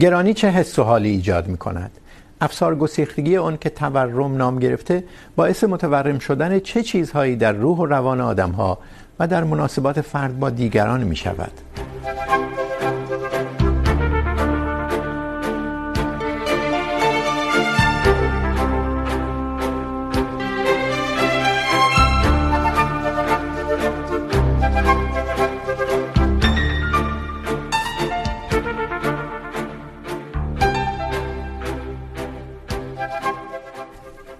گرانی چه حس و حالی ایجاد می کند افسار گسیختگی اون که تورم نام گرفته باعث متورم شدن چه چیزهایی در روح و روان آدم ها و در مناسبات فرد با دیگران می شود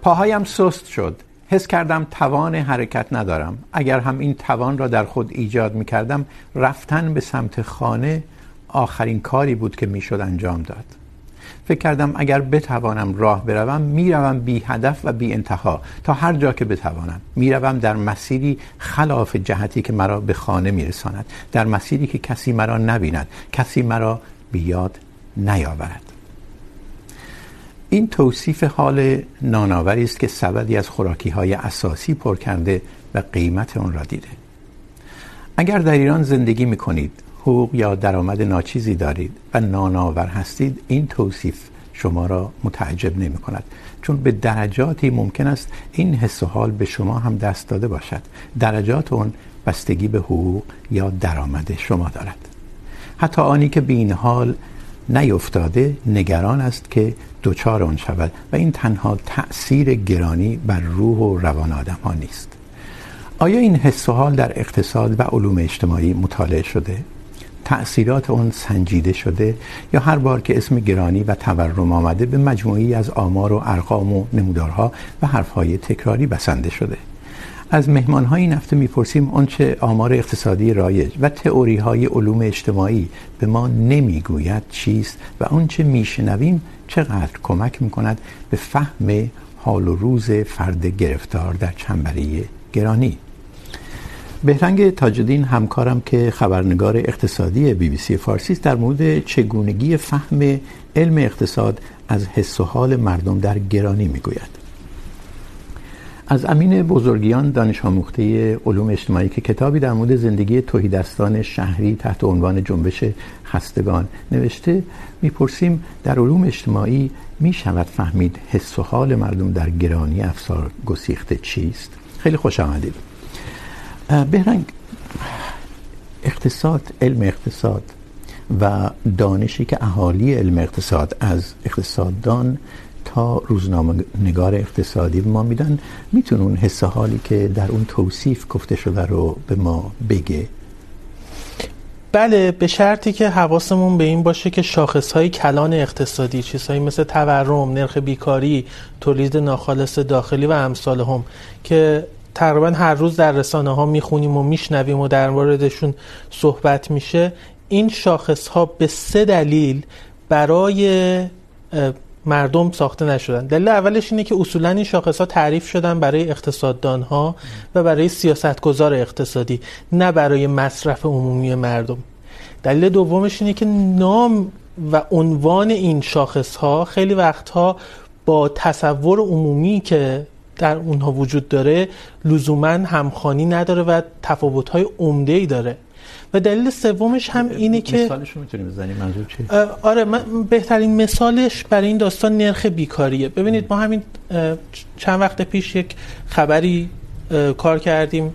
پاهایم سست شد. حس کردم توان حرکت ندارم. اگر هم این توان را در خود ایجاد می کردم رفتن به سمت خانه آخرین کاری بود که می شد انجام داد. فکر کردم اگر بتوانم راه بروم، میروم بی هدف و بی انتها تا هر جا که بتوانم. میروم در مسیری خلاف جهتی که مرا به خانه میرساند، در مسیری که کسی مرا نبیند، کسی مرا بیاد نیاورد. این توصیف حال ناناوری است که سبدی از خوراکی های اساسی پر کرده و قیمت اون را دیده. اگر در ایران زندگی می کنید حقوق یا درآمد ناچیزی دارید و ناناور هستید، این توصیف شما را متعجب نمی کند چون به درجاتی ممکن است این حس و حال به شما هم دست داده باشد. درجات اون بستگی به حقوق یا درآمد شما دارد. حتی آنی که به این حال نیفتاده نگران است که دوچار آن شود و این تنها تأثیر گرانی بر روح و روان آدم ها نیست آیا این حس و حال در اقتصاد و علوم اجتماعی مطالعه شده؟ تأثیرات اون سنجیده شده یا هر بار که اسم گرانی و تورم آمده به مجموعی از آمار و ارقام و نمودارها و حرفهای تکراری بسنده شده؟ از مهمان های این هفته میپرسیم، آنچه آمار اقتصادی رایج و تئوری های علوم اجتماعی به ما نمیگوید چیست و آنچه میشنویم چقدر کمک میکند به فهم حال و روز فرد گرفتار در چنبره گرانی. بهرنگ تاجدین همکارم که خبرنگار اقتصادی بی بی سی فارسی است، در مورد چگونگی فهم علم اقتصاد از حس و حال مردم در گرانی میگوید. از امین بزرگیان دانش آموخته علوم اجتماعی که کتابی در مورد زندگی توحیدستان شهری تحت عنوان جنبش خستگان نوشته، میپرسیم در علوم اجتماعی می شود فهمید حس و حال مردم در گرانی افسار گسیخته چیست؟ خیلی خوش آمدید. بهرنگ، اقتصاد، علم اقتصاد و دانشی که اهالی علم اقتصاد از اقتصاددان تا روزنامه نگار اقتصادی به ما میدن. میتونه اون حس حالی که در اون توصیف گفته شده رو به ما بگه. بله به شرطی که حواسمون به این باشه که شاخصهای کلان اقتصادی چیزهایی مثل تورم، نرخ بیکاری، تولید ناخالص داخلی و امثال هم که تقریباً هر روز در رسانه ها میخونیم و میشنویم و در موردشون صحبت میشه این شاخص ها به سه دلیل برای مردم ساخته نشدن. دلیل اولش اینه که اصولا این شاخص ها تعریف شدن برای اقتصاددان ها و برای سیاستگزار اقتصادی، نه برای مصرف عمومی مردم. دلیل دومش اینه که نام و عنوان این شاخص ها خیلی وقتها با تصور عمومی که در اونها وجود داره، لزوما همخوانی نداره و تفاوت های عمده ای داره. و دلیل سومش هم اینه که مثالش رو میتونیم بزنیم منظور چیه آره من بهترین مثالش برای این داستان نرخ بیکاریه. ببینید ما همین چند وقت پیش یک خبری کار کردیم.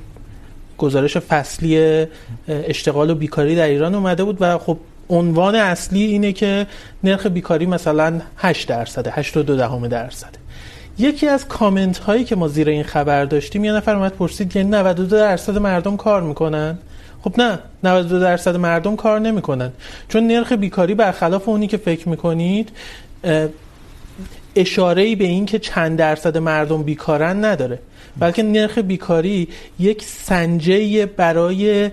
گزارش فصلی اشتغال و بیکاری در ایران اومده بود و خب عنوان اصلی اینه که نرخ بیکاری مثلا 8 درصده 8.2 دهم درصده. یکی از کامنت هایی که ما زیر این خبر داشتیم یه نفر اومد پرسید یعنی 92 درصد مردم کار میکنن؟ خب نه 92 درصد مردم کار نمیکنن. چون نرخ بیکاری برخلاف اونی که فکر میکنید اشاره‌ای به این که چند درصد مردم بیکارن نداره. بلکه نرخ بیکاری یک سنجه برای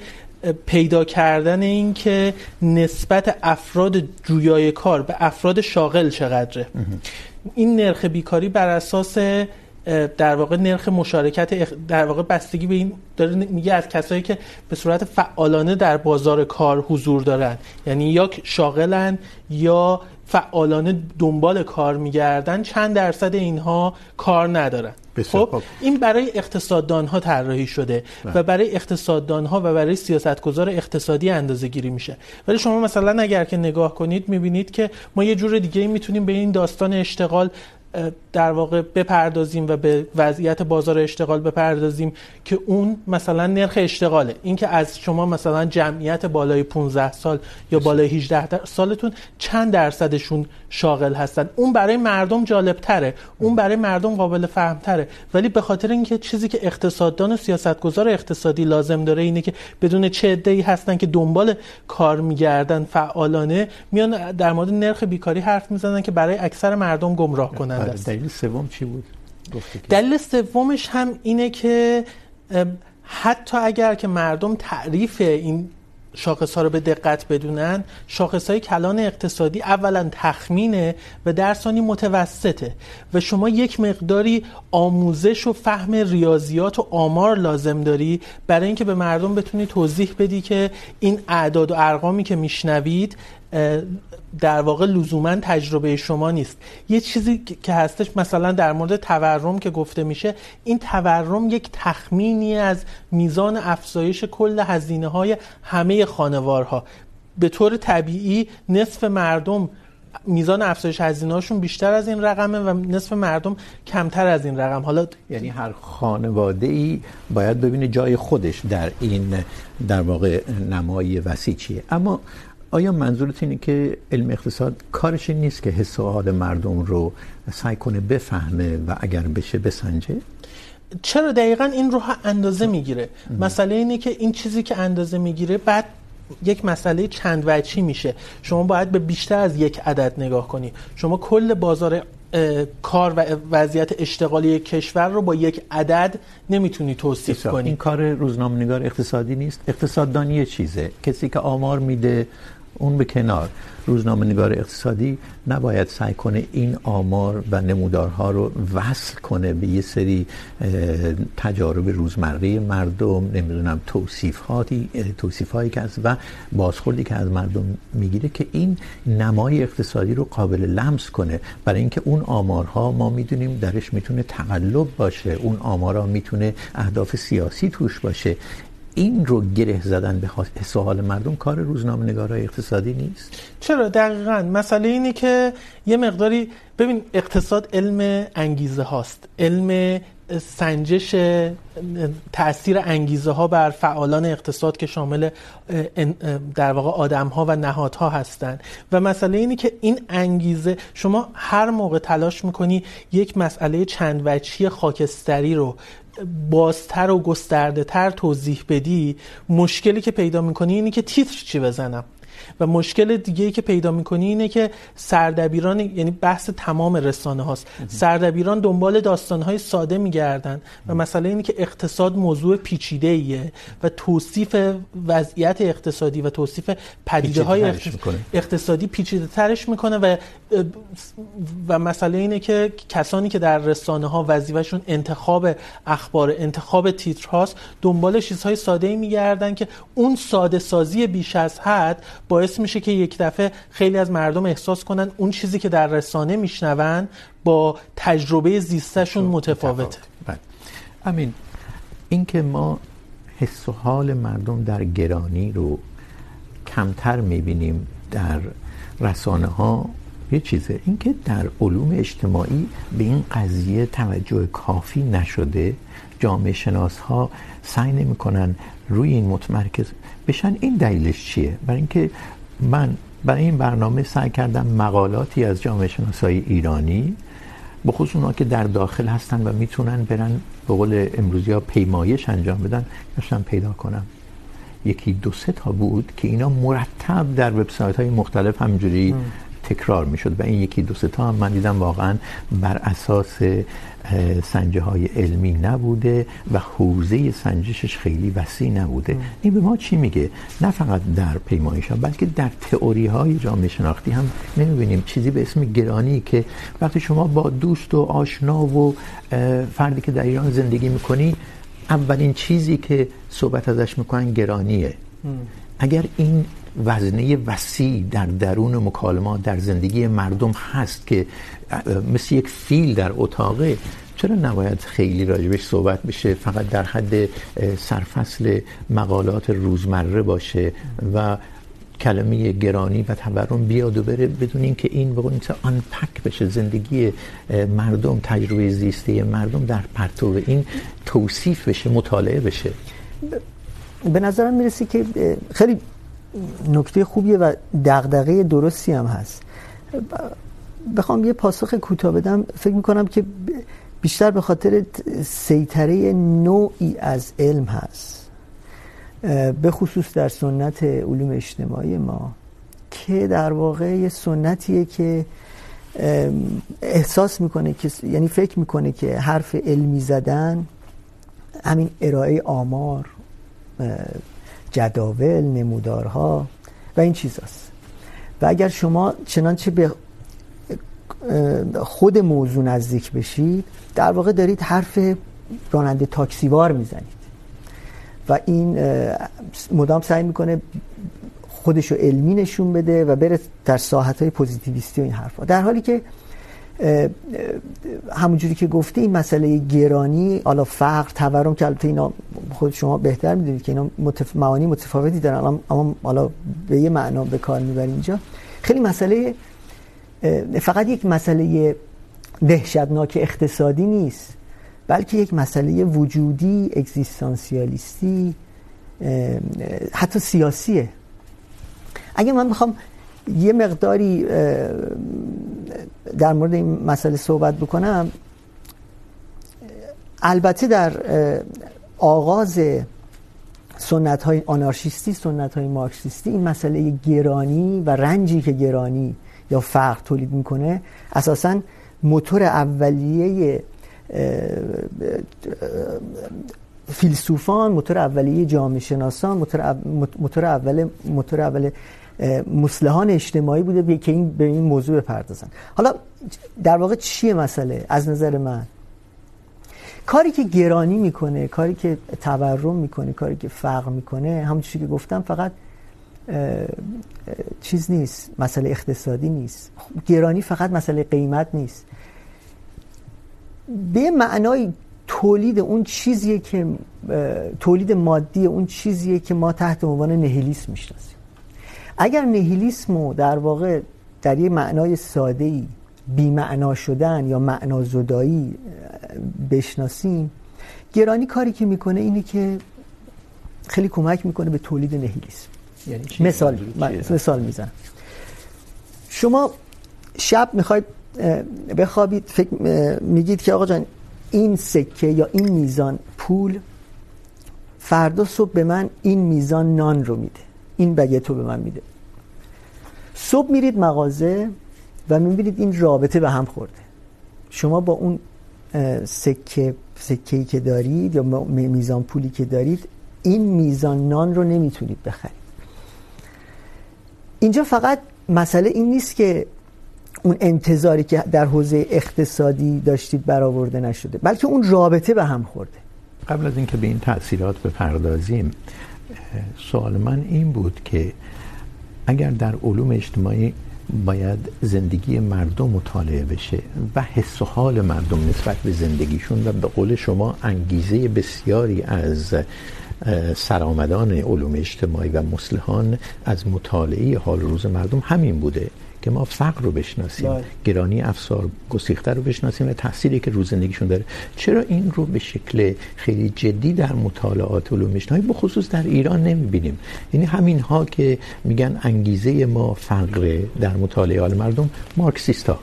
پیدا کردن این که نسبت افراد جویای کار به افراد شاغل چقدره. این نرخ بیکاری بر اساس در واقع نرخ مشارکت در واقع بستگی به این داره میگه از کسایی که به صورت فعالانه در بازار کار حضور دارن. یعنی یا شاغلن یا فعالانه دنبال کار میگردن چند درصد اینها کار ندارن. خب این برای اقتصاددان ها طراحی شده. و برای اقتصاددان ها و برای سیاستگزار اقتصادی اندازه گیری میشه. ولی شما مثلا اگر که نگاه کنید میبینید که ما یه جور دیگه میتونیم به این داستان اشتغال در واقع بپردازیم و به وضعیت بازار اشتغال بپردازیم که اون مثلا نرخ اشتغاله. این که از شما مثلا جمعیت بالای 15 سال یا بالای 18 سالتون چند درصدشون شاغل هستن. اون برای مردم جالب تره اون برای مردم قابل فهم تره ولی به خاطر اینکه چیزی که اقتصاددان و سیاستگزار اقتصادی لازم داره اینه که بدون چه عده‌ای هستن که دنبال کار میگردن فعالانه میان در مورد نرخ بیکاری حرف میزنن که برای اکثر مردم گمراه کننده است. دلیل سوم چی بود؟ دلیل سومش هم اینه که حتی اگر که مردم تعریف این شاخص ها رو به دقت بدونن. شاخص های کلان اقتصادی اولا تخمینه و در ثانی متوسطه و شما یک مقداری آموزش و فهم ریاضیات و آمار لازم داری برای اینکه به مردم بتونی توضیح بدی که این اعداد و ارقامی که میشنوید در واقع لزوما تجربه شما نیست. یه چیزی که هستش مثلا در مورد تورم که گفته میشه، این تورم یک تخمینی از میزان افزایش کل هزینه های همه خانوارها. به طور طبیعی نصف مردم میزان افزایش هزینه‌هاشون بیشتر از این رقمه و نصف مردم کمتر از این رقم. حالا یعنی هر خانواده ای باید ببینه جای خودش در این در واقع نمای وسیع چیه. اما آیا منظورت اینه که علم اقتصاد کارش این نیست که حس و حال مردم رو سعی کنه بفهمه و اگر بشه بسنجه؟ چرا دقیقا این رو اندازه میگیره؟ مسئله اینه که این چیزی که اندازه میگیره بعد یک مسئله چند وجهی میشه. شما باید به بیشتر از یک عدد نگاه کنی. شما کل بازار کار و وضعیت اشتغالی کشور رو با یک عدد نمیتونی توصیف کنی. این کار روزنامه‌نگار اقتصادی نیست. اقتصاددانی چیزه. کسی که آمار میده اون به کنار. روزنامه نگار اقتصادی نباید سعی کنه این آمار و نمودارها رو وصل کنه به یه سری تجارب روزمره مردم، نمیدونم، توصیفاتی توصیفهایی که از و بازخوردی که از مردم میگیره که این نمای اقتصادی رو قابل لمس کنه. برای اینکه اون آمارها ما میدونیم درش میتونه تقلب باشه. اون آمارها میتونه اهداف سیاسی توش باشه. این رو گره زدن به حس و حال مردم کار روزنامه نگارای اقتصادی نیست؟ چرا؟ دقیقاً. مسئله اینه که یه مقداری ببین، اقتصاد علم انگیزه هاست. علم سنجش تاثیر انگیزه ها بر فعالان اقتصاد که شامل در واقع آدم ها و نهادها هستند و مسئله اینه که این انگیزه شما هر موقع تلاش میکنی یک مسئله چند وجهی خاکستری رو بازتر و گسترده تر توضیح بدی، مشکلی که پیدا میکنی اینی که تیتر چی بزنم؟ و مشکل دیگه که پیدا میکنی اینه که سردبیران یعنی بحث تمام رسانه هاست. سردبیران دنبال داستان های ساده میگردن و مسئله اینه که اقتصاد موضوع پیچیده ایه و توصیف وضعیت اقتصادی و توصیف پدیده های اقتصادی پیچیده ترش میکنه و و مسئله اینه که کسانی که در رسانه ها وظیفه‌شون انتخاب اخبار انتخاب تیترهاست دنبال چیزهای ساده ای میگردن که اون ساده سازی بیش از حد باعث میشه که یک دفعه خیلی از مردم احساس کنن اون چیزی که در رسانه میشنون با تجربه زیستشون متفاوته. امین این که ما حس و حال مردم در گرانی رو کمتر میبینیم در رسانه ها یه چیزه. این که در علوم اجتماعی به این قضیه توجه کافی نشده. جامعه شناس ها سعی نمیکنن روی این متمرکز بشن این دلیلش چیه؟ برای اینکه من برای این برنامه سعی کردم مقالاتی از جامعه شناسای ایرانی بخصوص اونا که در داخل هستن و میتونن برن به قول امروزی ها پیمایش انجام بدن، داشتم پیدا کنم. یکی دو سه تا بود که اینا مرتب در وبسایت های مختلف همجوری تکرار میشد و این یکی دو سه تا هم من دیدم واقعا بر اساس سنجه های علمی نبوده و حوزه سنجشش خیلی وسیع نبوده ام. این به ما چی میگه نه فقط در پیمایش ها بلکه در تئوری های جامعه شناختی هم نمیبینیم چیزی به اسم گرانی که وقتی شما با دوست و آشنا و فردی که در ایران زندگی میکنی اولین چیزی که صحبت ازش میکنن گرانیه ام. اگر این وزنه وسیع در درون مکالمات در زندگی مردم هست که، مثل یک فیل در اتاقه. چرا نباید خیلی راجبش صحبت بشه؟ فقط در حد سرفصل مقالات روزمره باشه و کلمه گرانی و تورم بیاد و بره بدون اینکه این به قول آنپک بشه. زندگی مردم، تجربه زیستی مردم در پرتو این توصیف بشه، مطالعه بشه. به نظرم میرسه که خیلی نکته خوبیه و دغدغه درستی هم هست. بخوام یه پاسخ کوتاه بدم. فکر میکنم که بیشتر به خاطر سیطره نوعی از علم هست. به خصوص در سنت علوم اجتماعی ما، که در واقع یه سنتیه که احساس میکنه که یعنی فکر میکنه که حرف علمی زدن همین ارائه آمار جداول، نمودارها و این چیزاست. و اگر شما چنانچه به، خود موضوع نزدیک بشید، در واقع دارید حرف راننده تاکسیوار میزنید. و این، مدام سعی میکنه خودشو علمی نشون بده و بره در ساحتهای پوزیتیویستی و این حرفا. در حالی که همونجوری که گفتی، این مسئله گرانی، حالا فقر، تورم که البته اینا خود شما بهتر میدونید که اینا متف... معانی متفاوتی دارن اما حالا به یه معنا به کار میبریم اینجا. خیلی مسئله فقط یک مسئله دهشتناک اقتصادی نیست، بلکه یک مسئله وجودی، اگزیستانسیالیستی حتی سیاسیه. اگه من بخوام یه مقداری در مورد این مسئله صحبت بکنم. البته در آغاز سنت های آنارشیستی سنت های مارکسیستی، این مسئله گرانی و رنجی که گرانی یا فقر تولید میکنه، اساسا موتور اولیه فیلسوفان، موتور اولیه جامعه شناسان، موتور موتور اول موتور اول مصلحان اجتماعی بوده که این به این موضوع بپردازن. حالا در واقع چیه مسئله از نظر من؟ کاری که گرانی میکنه، کاری که تورم میکنه، کاری که فقر میکنه همونجوری که گفتم فقط چیز نیست، مسئله اقتصادی نیست. گرانی فقط مسئله قیمت نیست. به معنای تولید اون چیزیه که تولید مادی اون چیزیه که ما تحت عنوان نهیلیسم میشناسیم. اگر نهیلیسم رو در واقع در یه معنای ساده ای بی معنا شدن یا معنا زدایی بشناسیم گرانی کاری که میکنه اینه که خیلی کمک میکنه به تولید نهیلیسم. یعنی مثال مثال میزنم. شما شب میخواید بخوابید فکر میگید که آقا جان این سکه یا این میزان پول فردا صبح به من این میزان نان رو میده. این بگتو به من میده. صبح میرید مغازه و میبینید این رابطه به هم خورده. شما با اون سکه، سکه‌ای که دارید یا میزان پولی که دارید، این میزان نان رو نمیتونید بخرید. اینجا فقط مسئله این نیست که اون انتظاری که در حوزه اقتصادی داشتید برآورده نشده، بلکه اون رابطه به هم خورده. قبل از اینکه به این تاثیرات بپردازیم سوال من این بود که اگر در علوم اجتماعی باید زندگی مردم مطالعه بشه و حس و حال مردم نسبت به زندگیشون و به قول شما انگیزه بسیاری از سرآمدان علوم اجتماعی و مصلحان از مطالعه حال روز مردم همین بوده. که ما فقر رو بشناسیم. بای. گرانی افسار گسیخته رو بشناسیم و تأثیری که رو زندگیشون داره. چرا این رو به شکل خیلی جدی در مطالعات علوم اجتماعی به خصوص در ایران نمیبینیم؟ یعنی همین ها که میگن انگیزه ما فقر در مطالعه مردم مارکسیستا.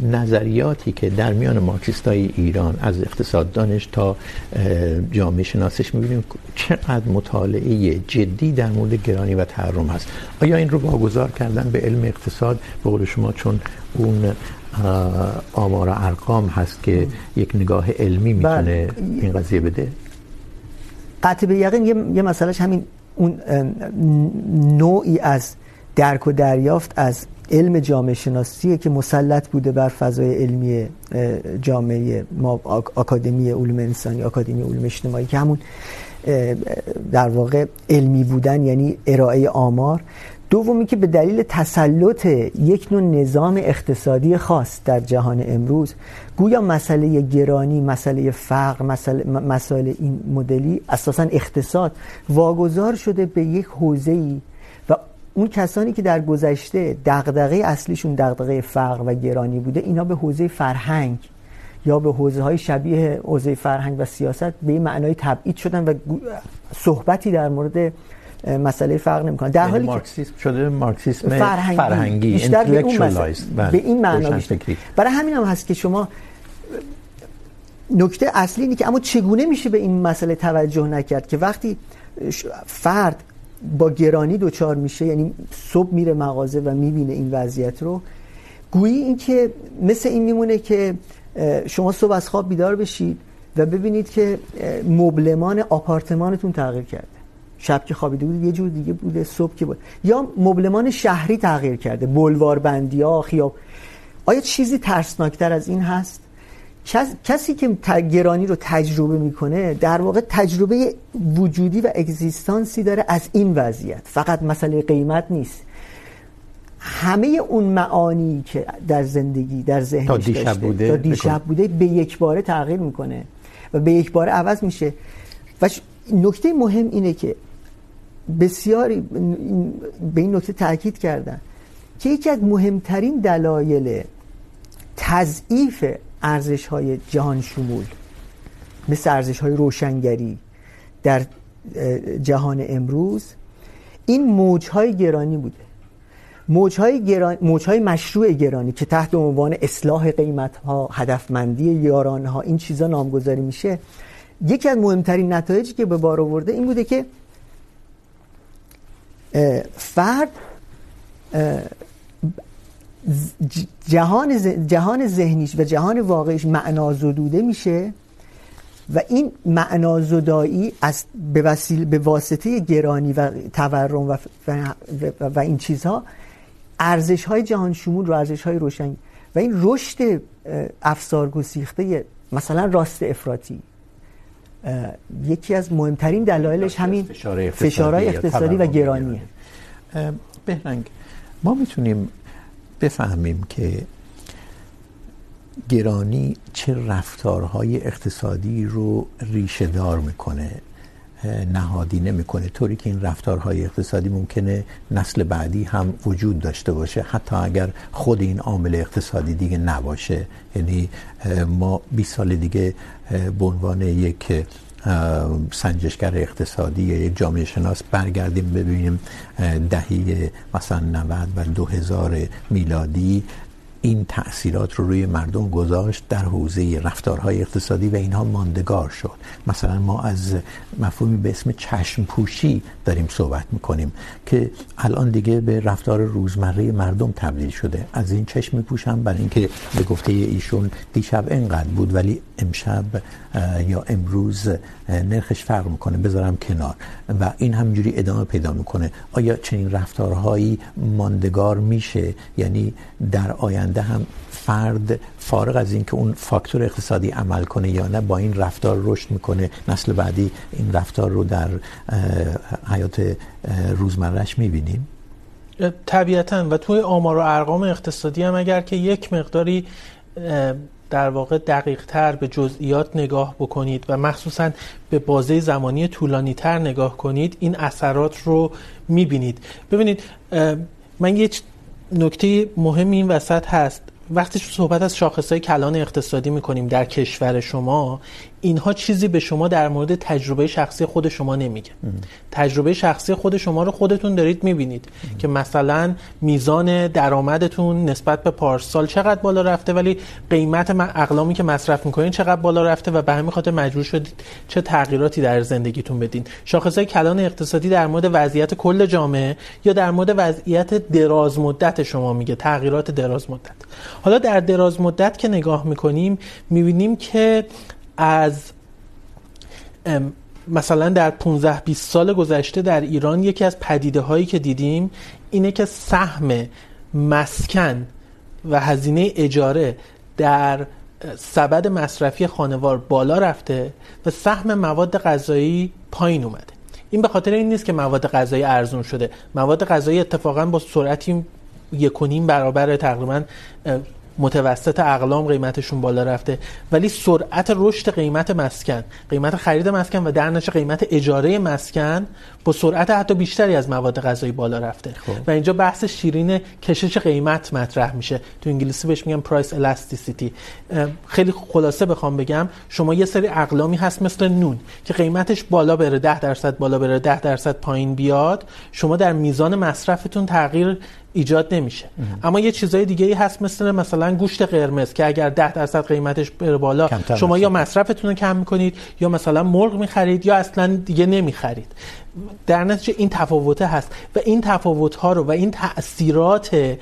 نظریاتی که در میان مارکسیستای ایران از اقتصاددانش تا جامعه شناسش میبینیم چقدر مطالعه جدی در مورد گرانی و تحرم هست. آیا این رو واگذار کردن به علم اقتصاد؟ به قول شما چون اون آمار و ارقام هست که یک نگاه علمی میتونه این قضیه بده؟ قطع به یقین یه مسئلهش همین اون نوعی از درک و دریافت از علم جامعه شناسیه که مسلط بوده بر فضای علمی جامعه ما آکادمی علوم انسانی، آکادمی علوم اجتماعی که همون در واقع علمی بودن یعنی ارائه آمار. دومی که به دلیل تسلط یک نوع نظام اقتصادی خاص در جهان امروز، گویا مسئله گرانی، مسئله فقر، مسئله مسائل این مدلی، اساسا اقتصاد واگذار شده به یک حوزه‌ای اون کسانی که در گذشته دغدغه اصلیشون دغدغه فقر و گرانی بوده اینا به حوزه فرهنگ یا به حوزه های شبیه حوزه فرهنگ و سیاست به این معنای تبعید شدن و صحبتی در مورد مسئله فرق نمیکنه. در حالی مارکسیسم شده مارکسیسم فرهنگی, فرهنگی. بیشتر به اون مسئله. به این معنا بیشتر. برای همین هم هست که شما نکته اصلی اینه که اما چگونه میشه به این مسئله توجه نکرد که وقتی فرد با گرانی دوچار میشه یعنی صبح میره مغازه و میبینه این وضعیت رو. گویی این که مثل این میمونه که شما صبح از خواب بیدار بشید و ببینید که مبلمان آپارتمانتون تغییر کرده. شب که خوابیده بود، یه جور دیگه بوده، صبح که بود. یا مبلمان شهری تغییر کرده بلوار بندی ها، خیاب. آیا چیزی ترسناکتر از این هست؟ کسی که گرانی رو تجربه میکنه در واقع تجربه وجودی و اگزیستانسی داره از این وضعیت. فقط مسئله قیمت نیست. همه اون معانی که در زندگی در ذهنش تا دیشب بوده تا دیشب بوده به یک باره تغییر میکنه و به یک باره عوض میشه. و نکته مهم اینه که بسیاری به این نکته تاکید کردن که یکی از مهمترین دلایل تضعیف ارزش های جهان شمول مثل ارزش های روشنگری در جهان امروز. این موج های گرانی بوده. موج های, گران... موج های مشروع گرانی که تحت عنوان اصلاح قیمت ها هدفمندی یاران ها این چیزا نامگذاری میشه. یکی از مهمترین نتایجی که به بار آورده این بوده که فرد جهان جهان ذهنیش و جهان واقعیش معنا زدوده میشه و این معنا زدایی از به وسیله به واسطه گرانی و تورم و, و, و, این چیزها ارزش های جهان شمول رو ارزش های روشن و این رشد افسار گسیخته مثلا راست افراطی. یکی از مهمترین دلایلش همین فشارهای اقتصادی و گرانیه. بهرنگ ما میتونیم بفهمیم که گرانی چه رفتارهای اقتصادی رو ریشه دار میکنه، نهادینه میکنه. طوری که این رفتارهای اقتصادی ممکنه نسل بعدی هم وجود داشته باشه. حتی اگر خود این عامل اقتصادی دیگه نباشه. یعنی ما 20 سال دیگه به عنوان یک سنجشگر اقتصادی یک جامعه شناس برگردیم ببینیم دهه مثلا 90 و 2000 میلادی این تاثیرات رو روی مردم گذاشت در حوزه رفتارهای اقتصادی و اینها ماندگار شد. مثلا ما از مفهومی به اسم چشم پوشی داریم صحبت میکنیم که الان دیگه به رفتار روزمره مردم تبدیل شده. از این چشم میپوشم برای اینکه به گفته ایشون دیشب اینقدر بود، ولی امشب یا امروز نرخش فرق میکنه. بذارم کنار. و این همینجوری ادامه پیدا میکنه. آیا چنین رفتارهایی ماندگار میشه؟ یعنی در آینده آینده هم فرد فارغ از اینکه اون فاکتور اقتصادی عمل کنه یا نه، با این رفتار رشد میکنه. نسل بعدی این رفتار رو در حیات روزمرهش میبینیم. طبیعتا و توی آمار و ارقام اقتصادی هم اگر که یک مقداری در واقع دقیق تر به جزئیات نگاه بکنید و مخصوصا به بازه زمانی طولانی تر نگاه کنید، این اثرات رو میبینید. ببینید من یه نکته مهم این وسط هست. وقتی صحبت از شاخصهای کلان اقتصادی میکنیم در کشور شما اینها چیزی به شما در مورد تجربه شخصی خود شما نمیگه. تجربه شخصی خود شما رو خودتون دارید میبینید که مثلا میزان درآمدتون نسبت به پارسال چقدر بالا رفته ولی قیمت اقلامی که مصرف میکنین چقدر بالا رفته و به همین خاطر مجبور شدید چه تغییراتی در زندگیتون بدین. شاخصهای کلان اقتصادی در مورد وضعیت کل جامعه یا در مورد وضعیت دراز مدت شما میگه تغییرات دراز مدت. حالا در دراز مدت که نگاه میکنیم میبینیم که از مثلا در 15 20 سال گذشته در ایران یکی از پدیده هایی که دیدیم اینه که سهم مسکن و هزینه اجاره در سبد مصرفی خانوار بالا رفته و سهم مواد غذایی پایین اومده. این به خاطر این نیست که مواد غذایی ارزون شده. مواد غذایی اتفاقا با سرعتی یک برابر تقریباً متوسط اقلام قیمتشون بالا رفته. ولی سرعت رشد قیمت مسکن قیمت خرید مسکن و در نتیجه قیمت اجاره مسکن با سرعت حتی بیشتری از مواد غذایی بالا رفته. خوب. و اینجا بحث شیرین کشش قیمت مطرح میشه. تو انگلیسی بهش میگن پرایس الاستیسیتی خیلی خلاصه بخوام بگم شما یه سری اقلامی هست مثل نون که قیمتش بالا بره 10 درصد بالا بره 10 درصد پایین بیاد. شما در میزان مصرفتون تغییر ایجاد نمیشه. اما یه چیزای دیگه ای هست مثل مثلا گوشت قرمز که اگر 10 درصد قیمتش بره بالا شما یا مصرفتون رو کم میکنید یا مثلا مرغ میخرید یا اصلا دیگه نمیخرید. در نتیجه این تفاوته هست و این تفاوت ها رو و این تاثیرات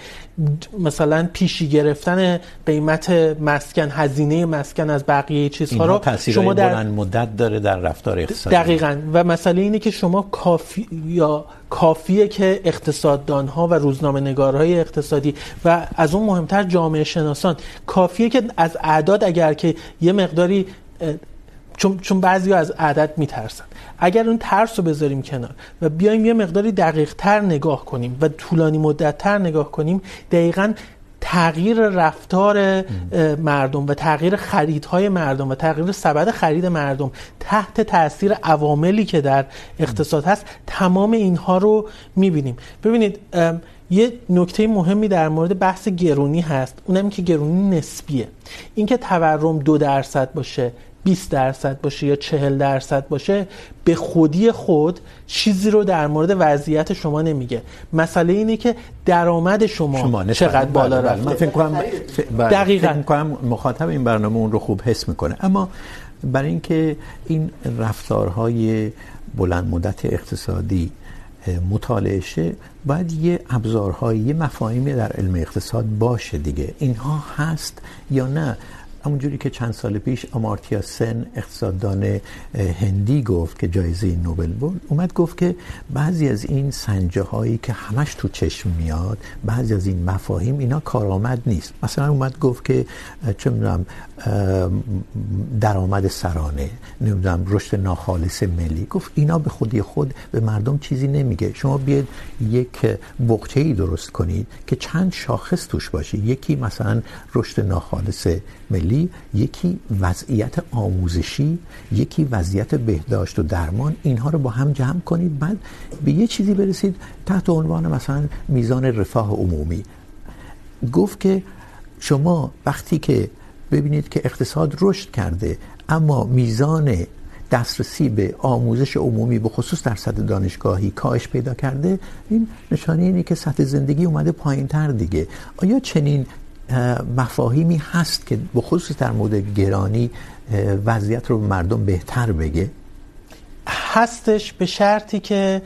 مثلا پیشی گرفتن قیمت مسکن هزینه مسکن از بقیه چیزها رو شما در بلند مدت داره در رفتار اقتصادی. دقیقاً. و مسئله اینه که شما کافی یا کافیه که اقتصاددان ها و روزنامه نگارهای اقتصادی و از اون مهمتر جامعه شناسان کافیه که از اعداد اگر که یه مقداری چون چون بعضی ها از عدد میترسن. اگر اون ترس رو بذاریم کنار و بیایم یه مقداری دقیق تر نگاه کنیم و طولانی مدت تر نگاه کنیم، دقیقا تغییر رفتار مردم و تغییر خریدهای مردم و تغییر سبد خرید مردم تحت تاثیر عواملی که در اقتصاد هست، تمام اینها رو میبینیم. ببینید یه نکته مهمی در مورد بحث گرونی هست. اونم که گرونی نسبیه. اینکه تورم دو درصد باشه 20 درصد باشه یا 40 درصد باشه به خودی خود چیزی رو در مورد وضعیت شما نمیگه. مسئله اینه که درآمد شما, شما چقدر بالا رفته. من فکر کنم دقیقاً فکر کنم مخاطب این برنامه اون رو خوب حس میکنه. اما برای اینکه این رفتارهای بلند مدت اقتصادی مطالعه شه باید یه ابزارهایی یه مفاهیمی در علم اقتصاد باشه دیگه. اینها هست یا نه؟ همونجوری که چند سال پیش آمارتیا سن اقتصاددان هندی گفت که جایزه نوبل برد اومد گفت که بعضی از این سنجه هایی که همش تو چشم میاد، بعضی از این مفاهیم اینا کارآمد نیست. مثلا اومد گفت که چه میدونم درآمد سرانه، نمیدونم، رشد ناخالص ملی. گفت اینا به خودی خود به مردم چیزی نمیگه. شما بیاید یک بقچه ای درست کنید که چند شاخص توش باشه. یکی مثلا رشد ناخالص ملی یکی وضعیت آموزشی، یکی وضعیت بهداشت و درمان، اینها رو با هم جمع کنید. بعد به یه چیزی برسید، تحت عنوان مثلا میزان رفاه عمومی. گفت که شما وقتی که ببینید که اقتصاد رشد کرده، اما میزان دسترسی به آموزش عمومی به خصوص در سطح دانشگاهی، کاهش پیدا کرده، این نشانه اینه که سطح زندگی اومده پایینتر دیگه. آیا چنین مفاهیمی هست که به خصوص در مورد گرانی وضعیت رو مردم بهتر بگه. هستش به شرطی که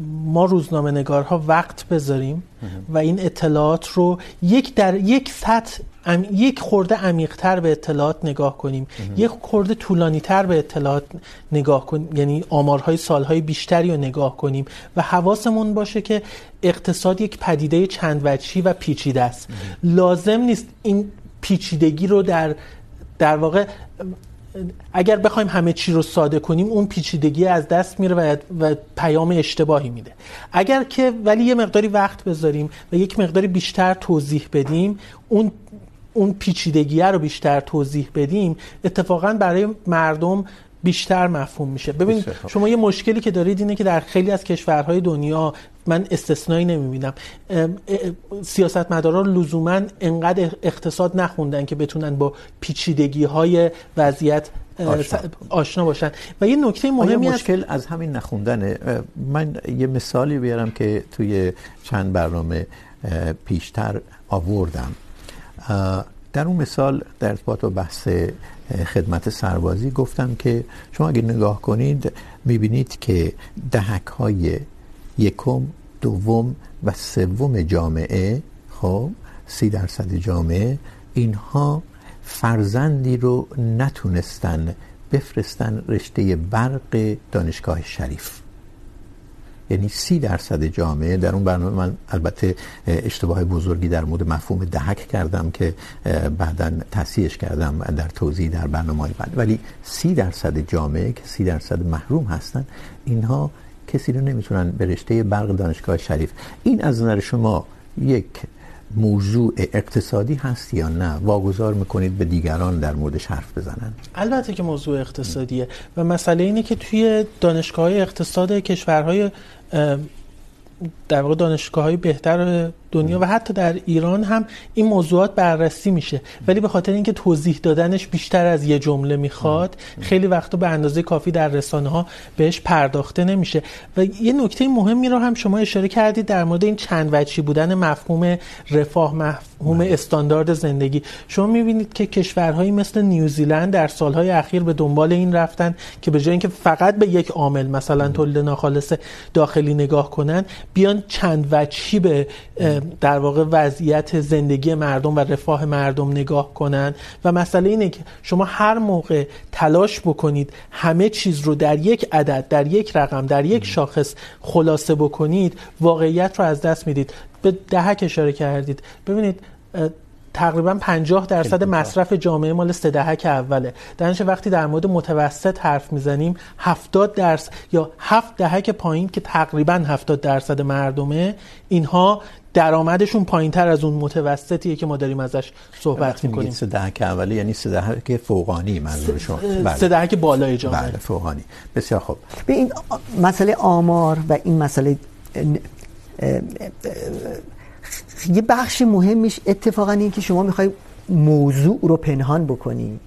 ما روزنامه نگارها وقت بذاریم و این اطلاعات رو یک در یک سطح ام... یک خورده عمیق‌تر به اطلاعات نگاه کنیم. یک خورده طولانی‌تر به اطلاعات نگاه کنیم یعنی آمارهای سالهای بیشتری رو نگاه کنیم و حواسمون باشه که اقتصاد یک پدیده چند وجهی و پیچیده است. لازم نیست این پیچیدگی رو در در واقع اگر بخوایم همه چی رو ساده کنیم اون پیچیدگی از دست میره و, و پیام اشتباهی میده. اگر که ولی یه مقداری وقت بذاریم و یک مقداری بیشتر توضیح بدیم اون اون پیچیدگی رو بیشتر توضیح بدیم اتفاقا برای مردم بیشتر مفهوم میشه. ببینید شما یه مشکلی که دارید اینه که در خیلی از کشورهای دنیا من استثنایی نمیبینم. سیاستمدارا لزوما انقدر اقتصاد نخوندن که بتونن با پیچیدگی های وضعیت آشنا, آشنا باشن. و یه نکته مهمی مشکل از همین نخوندنه؟ من یه مثالی بیارم که توی چند برنامه پیشتر آوردم. در اون مثال در ارتباط با بحث خدمت سربازی گفتم که شما اگه نگاه کنید میبینید که دهک های یکم، دوم و سوم جامعه، خب، سی درصد جامعه، اینها فرزندی رو نتونستن بفرستن رشته برق دانشگاه شریف. یعنی سی درصد جامعه در اون برنامه من البته اشتباه بزرگی در مورد مفهوم دهک کردم که بعدا تصحیحش کردم در توضیح در برنامه های بعد. ولی سی درصد جامعه که سی درصد محروم هستن، اینها کسی رو نمیتونن به رشته برق دانشگاه شریف. این از نظر شما یک موضوع اقتصادی هست یا نه؟ واگذار میکنید به دیگران در موردش حرف بزنن. البته که موضوع اقتصادیه. و مسئله اینه که توی دانشگاه اقتصاد کشورهای در واقع دانشگاه های بهتر دنیا و حتی در ایران هم این موضوعات بررسی میشه. ولی به خاطر اینکه توضیح دادنش بیشتر از یه جمله میخواد خیلی وقتا به اندازه کافی در رسانه ها بهش پرداخته نمیشه. و یه نکته مهمی رو هم شما اشاره کردید در مورد این چند وجهی بودن مفهوم رفاه مفهوم استاندارد زندگی. شما میبینید که کشورهایی مثل نیوزیلند در سالهای اخیر به دنبال این رفتن که به جای اینکه فقط به یک عامل مثلا تولید ناخالص داخلی نگاه کنن بیان چند وجهی به در واقع وضعیت زندگی مردم و رفاه مردم نگاه کنن. و مسئله اینه که شما هر موقع تلاش بکنید همه چیز رو در یک عدد در یک رقم در یک شاخص خلاصه بکنید واقعیت رو از دست میدید. به دهک اشاره کردید. ببینید تقریباً 50 درصد مصرف جامعه مال سه دهک اوله. درنچه وقتی در مورد متوسط حرف میزنیم 70 درصد یا 7 دهک پایین که تقریباً 70 درصد مردمه اینها درآمدشون پایینتر از اون متوسطیه که ما داریم ازش صحبت میکنیم. سه دهک اوله یعنی سه دهک فوقانی منظور شما. بله. سه دهک بالای جامعه. بله فوقانی. بسیار خوب. به این مسئله آمار و این مسئله یه بخش مهمش اتفاقا این که شما میخوای موضوع رو پنهان بکنی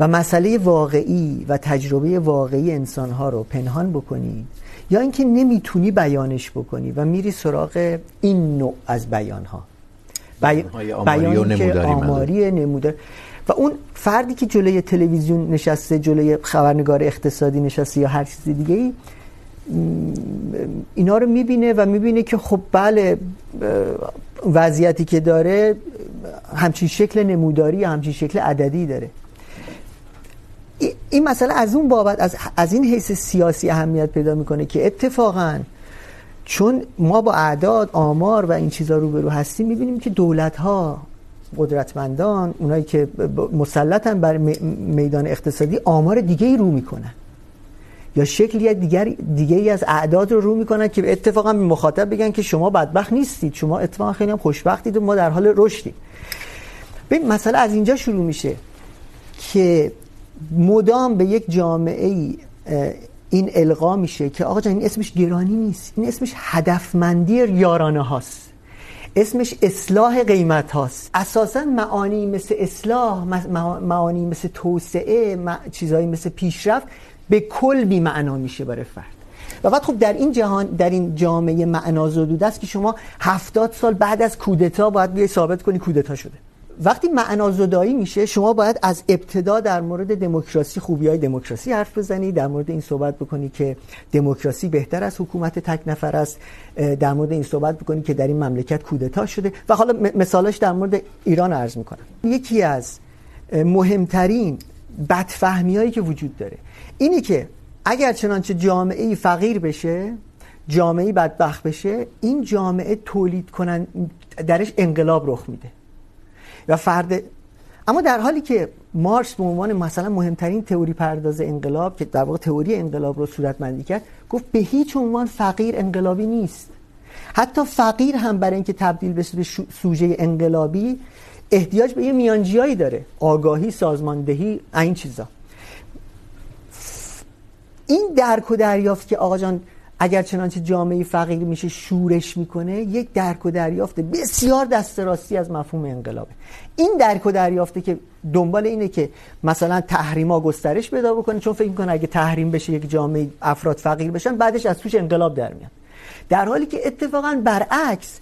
و مسئله واقعی و تجربه واقعی انسانها رو پنهان بکنی یا اینکه نمیتونی بیانش بکنی و میری سراغ این نوع از بیانها. بی... بیانی که آماری نمودار و اون فردی که جلوی تلویزیون نشسته جلوی خبرنگار اقتصادی نشسته یا هر چیز دیگه ای اینا رو میبینه و میبینه که خب بله وضعیتی که داره همچین شکل نموداری همچین شکل عددی داره. این مسئله از اون بابت از, از این حیث سیاسی اهمیت پیدا میکنه که اتفاقا چون ما با اعداد آمار و این چیزا روبرو هستیم میبینیم که دولت ها قدرتمندان اونایی که مسلطن بر میدان اقتصادی آمار دیگه ای رو میکنن. یا شکلی دیگر دیگه ای از اعداد رو رو میکنن که اتفاقا به مخاطب بگن که شما بدبخت نیستید. شما اتفاقا خیلی هم خوشبختید و ما در حال رشدیم. ببین، مسئله از اینجا شروع میشه که مدام به یک جامعه ای این القا میشه که آقا جان، این اسمش گرانی نیست. این اسمش هدفمندی یارانه هاست. اسمش اصلاح قیمت هاست. اساسا معانی مثل اصلاح معانی مثل توسعه چیزهایی مثل پیشرفت به کل بی معنا میشه برای فرد. و بعد خب در این جهان، در این جامعه معنا زدوده است که شما هفتاد سال بعد از کودتا باید بیای ثابت کنی کودتا شده. وقتی معنا زدایی میشه، شما باید از ابتدا در مورد دموکراسی خوبیای دموکراسی حرف بزنی، در مورد این صحبت بکنی که دموکراسی بهتر از حکومت تک نفر است در مورد این صحبت بکنی که در این مملکت کودتا شده. و حالا مثالش در مورد ایران عرض میکنم. یکی از مهمترین بدفهمی هایی که وجود داره اینی که اگر چنانچه جامعه فقیر بشه، جامعه بدبخت بشه، این جامعه تولید کنن، درش انقلاب رخ میده. و فرد، اما در حالی که مارکس به عنوان مثلا مهمترین تئوری پرداز انقلاب، که در واقع تئوری انقلاب رو صورتمندی کرد، گفت به هیچ عنوان فقیر انقلابی نیست. حتی فقیر هم برای اینکه تبدیل بشه به سوژه انقلابی، احتیاج به یه میانجیایی داره. آگاهی، سازماندهی، این چیزا. این درک و دریافت که آقا جان اگر چنانچه جامعه فقیر میشه شورش میکنه، یک درک و دریافت بسیار دست راستی از مفهوم انقلابه. این درک و دریافته که دنبال اینه که مثلا تحریما گسترش پیدا بکنه، چون فکر میکنه اگه تحریم بشه، یک جامعه افراد فقیر بشن، بعدش از توش انقلاب در میاد. در حالی که اتفاقا برعکس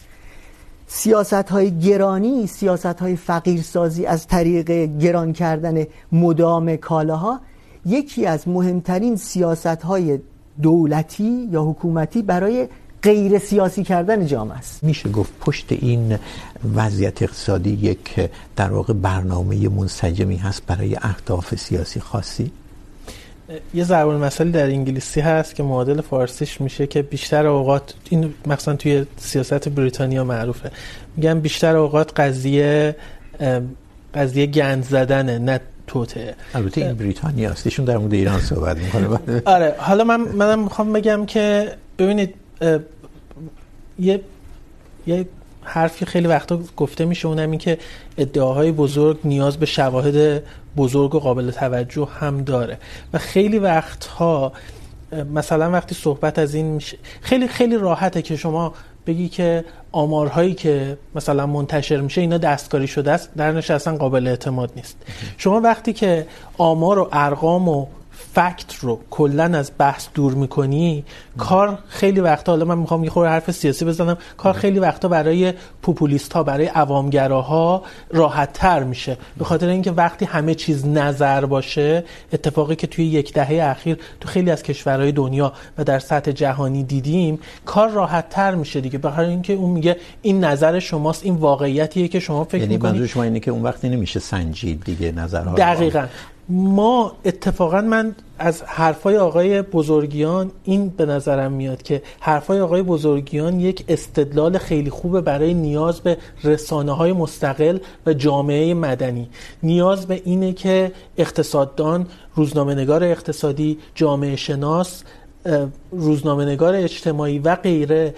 سیاست های گرانی سیاست های فقیر سازی از طریق گران کردن مدام کالاها یکی از مهمترین سیاست های دولتی یا حکومتی برای غیر سیاسی کردن جامعه است. میشه گفت پشت این وضعیت اقتصادی یک در واقع برنامه منسجمی هست برای اهداف سیاسی خاصی؟ یه ضرب المثل در انگلیسی هست که معادل فارسیش میشه که بیشتر اوقات این مثلا توی سیاست بریتانیا معروفه. میگن بیشتر اوقات قضیه قضیه گند زدنه نه توته البته این بریتانیا است. ایشون در مورد ایران صحبت میکنه. آره حالا من منم میخوام بگم که ببینید یه یه حرفی خیلی وقتا گفته میشه اونم این که ادعاهای بزرگ نیاز به شواهد بزرگ و قابل توجه هم داره. و خیلی وقتها مثلا وقتی صحبت از این میشه خیلی خیلی راحته که شما بگی که آمارهایی که مثلا منتشر میشه اینا دستکاری شده است. در اصلا قابل اعتماد نیست. شما وقتی که آمار و ارقام و فکت رو کلا از بحث دور میکنی کار خیلی وقتا حالا من میخوام یه خورده حرف سیاسی بزنم کار خیلی وقتا برای پوپولیست ها برای عوامگراها راحت تر میشه. به خاطر اینکه وقتی همه چیز نظر باشه اتفاقی که توی یک دهه اخیر تو خیلی از کشورهای دنیا و در سطح جهانی دیدیم کار راحت تر میشه دیگه. به خاطر اینکه اون میگه این نظر شماست این واقعیتیه که شما فکر یعنی یعنی منظور شما اینه که اون وقتی نمیشه سنجید دیگه نظرها دقیقاً. ما اتفاقا من از حرفای آقای بزرگیان این به نظرم میاد که حرفای آقای بزرگیان یک استدلال خیلی خوبه برای نیاز به رسانه های مستقل و جامعه مدنی. نیاز به اینه که اقتصاددان روزنامه نگار اقتصادی جامعه شناس روزنامه نگار اجتماعی و غیره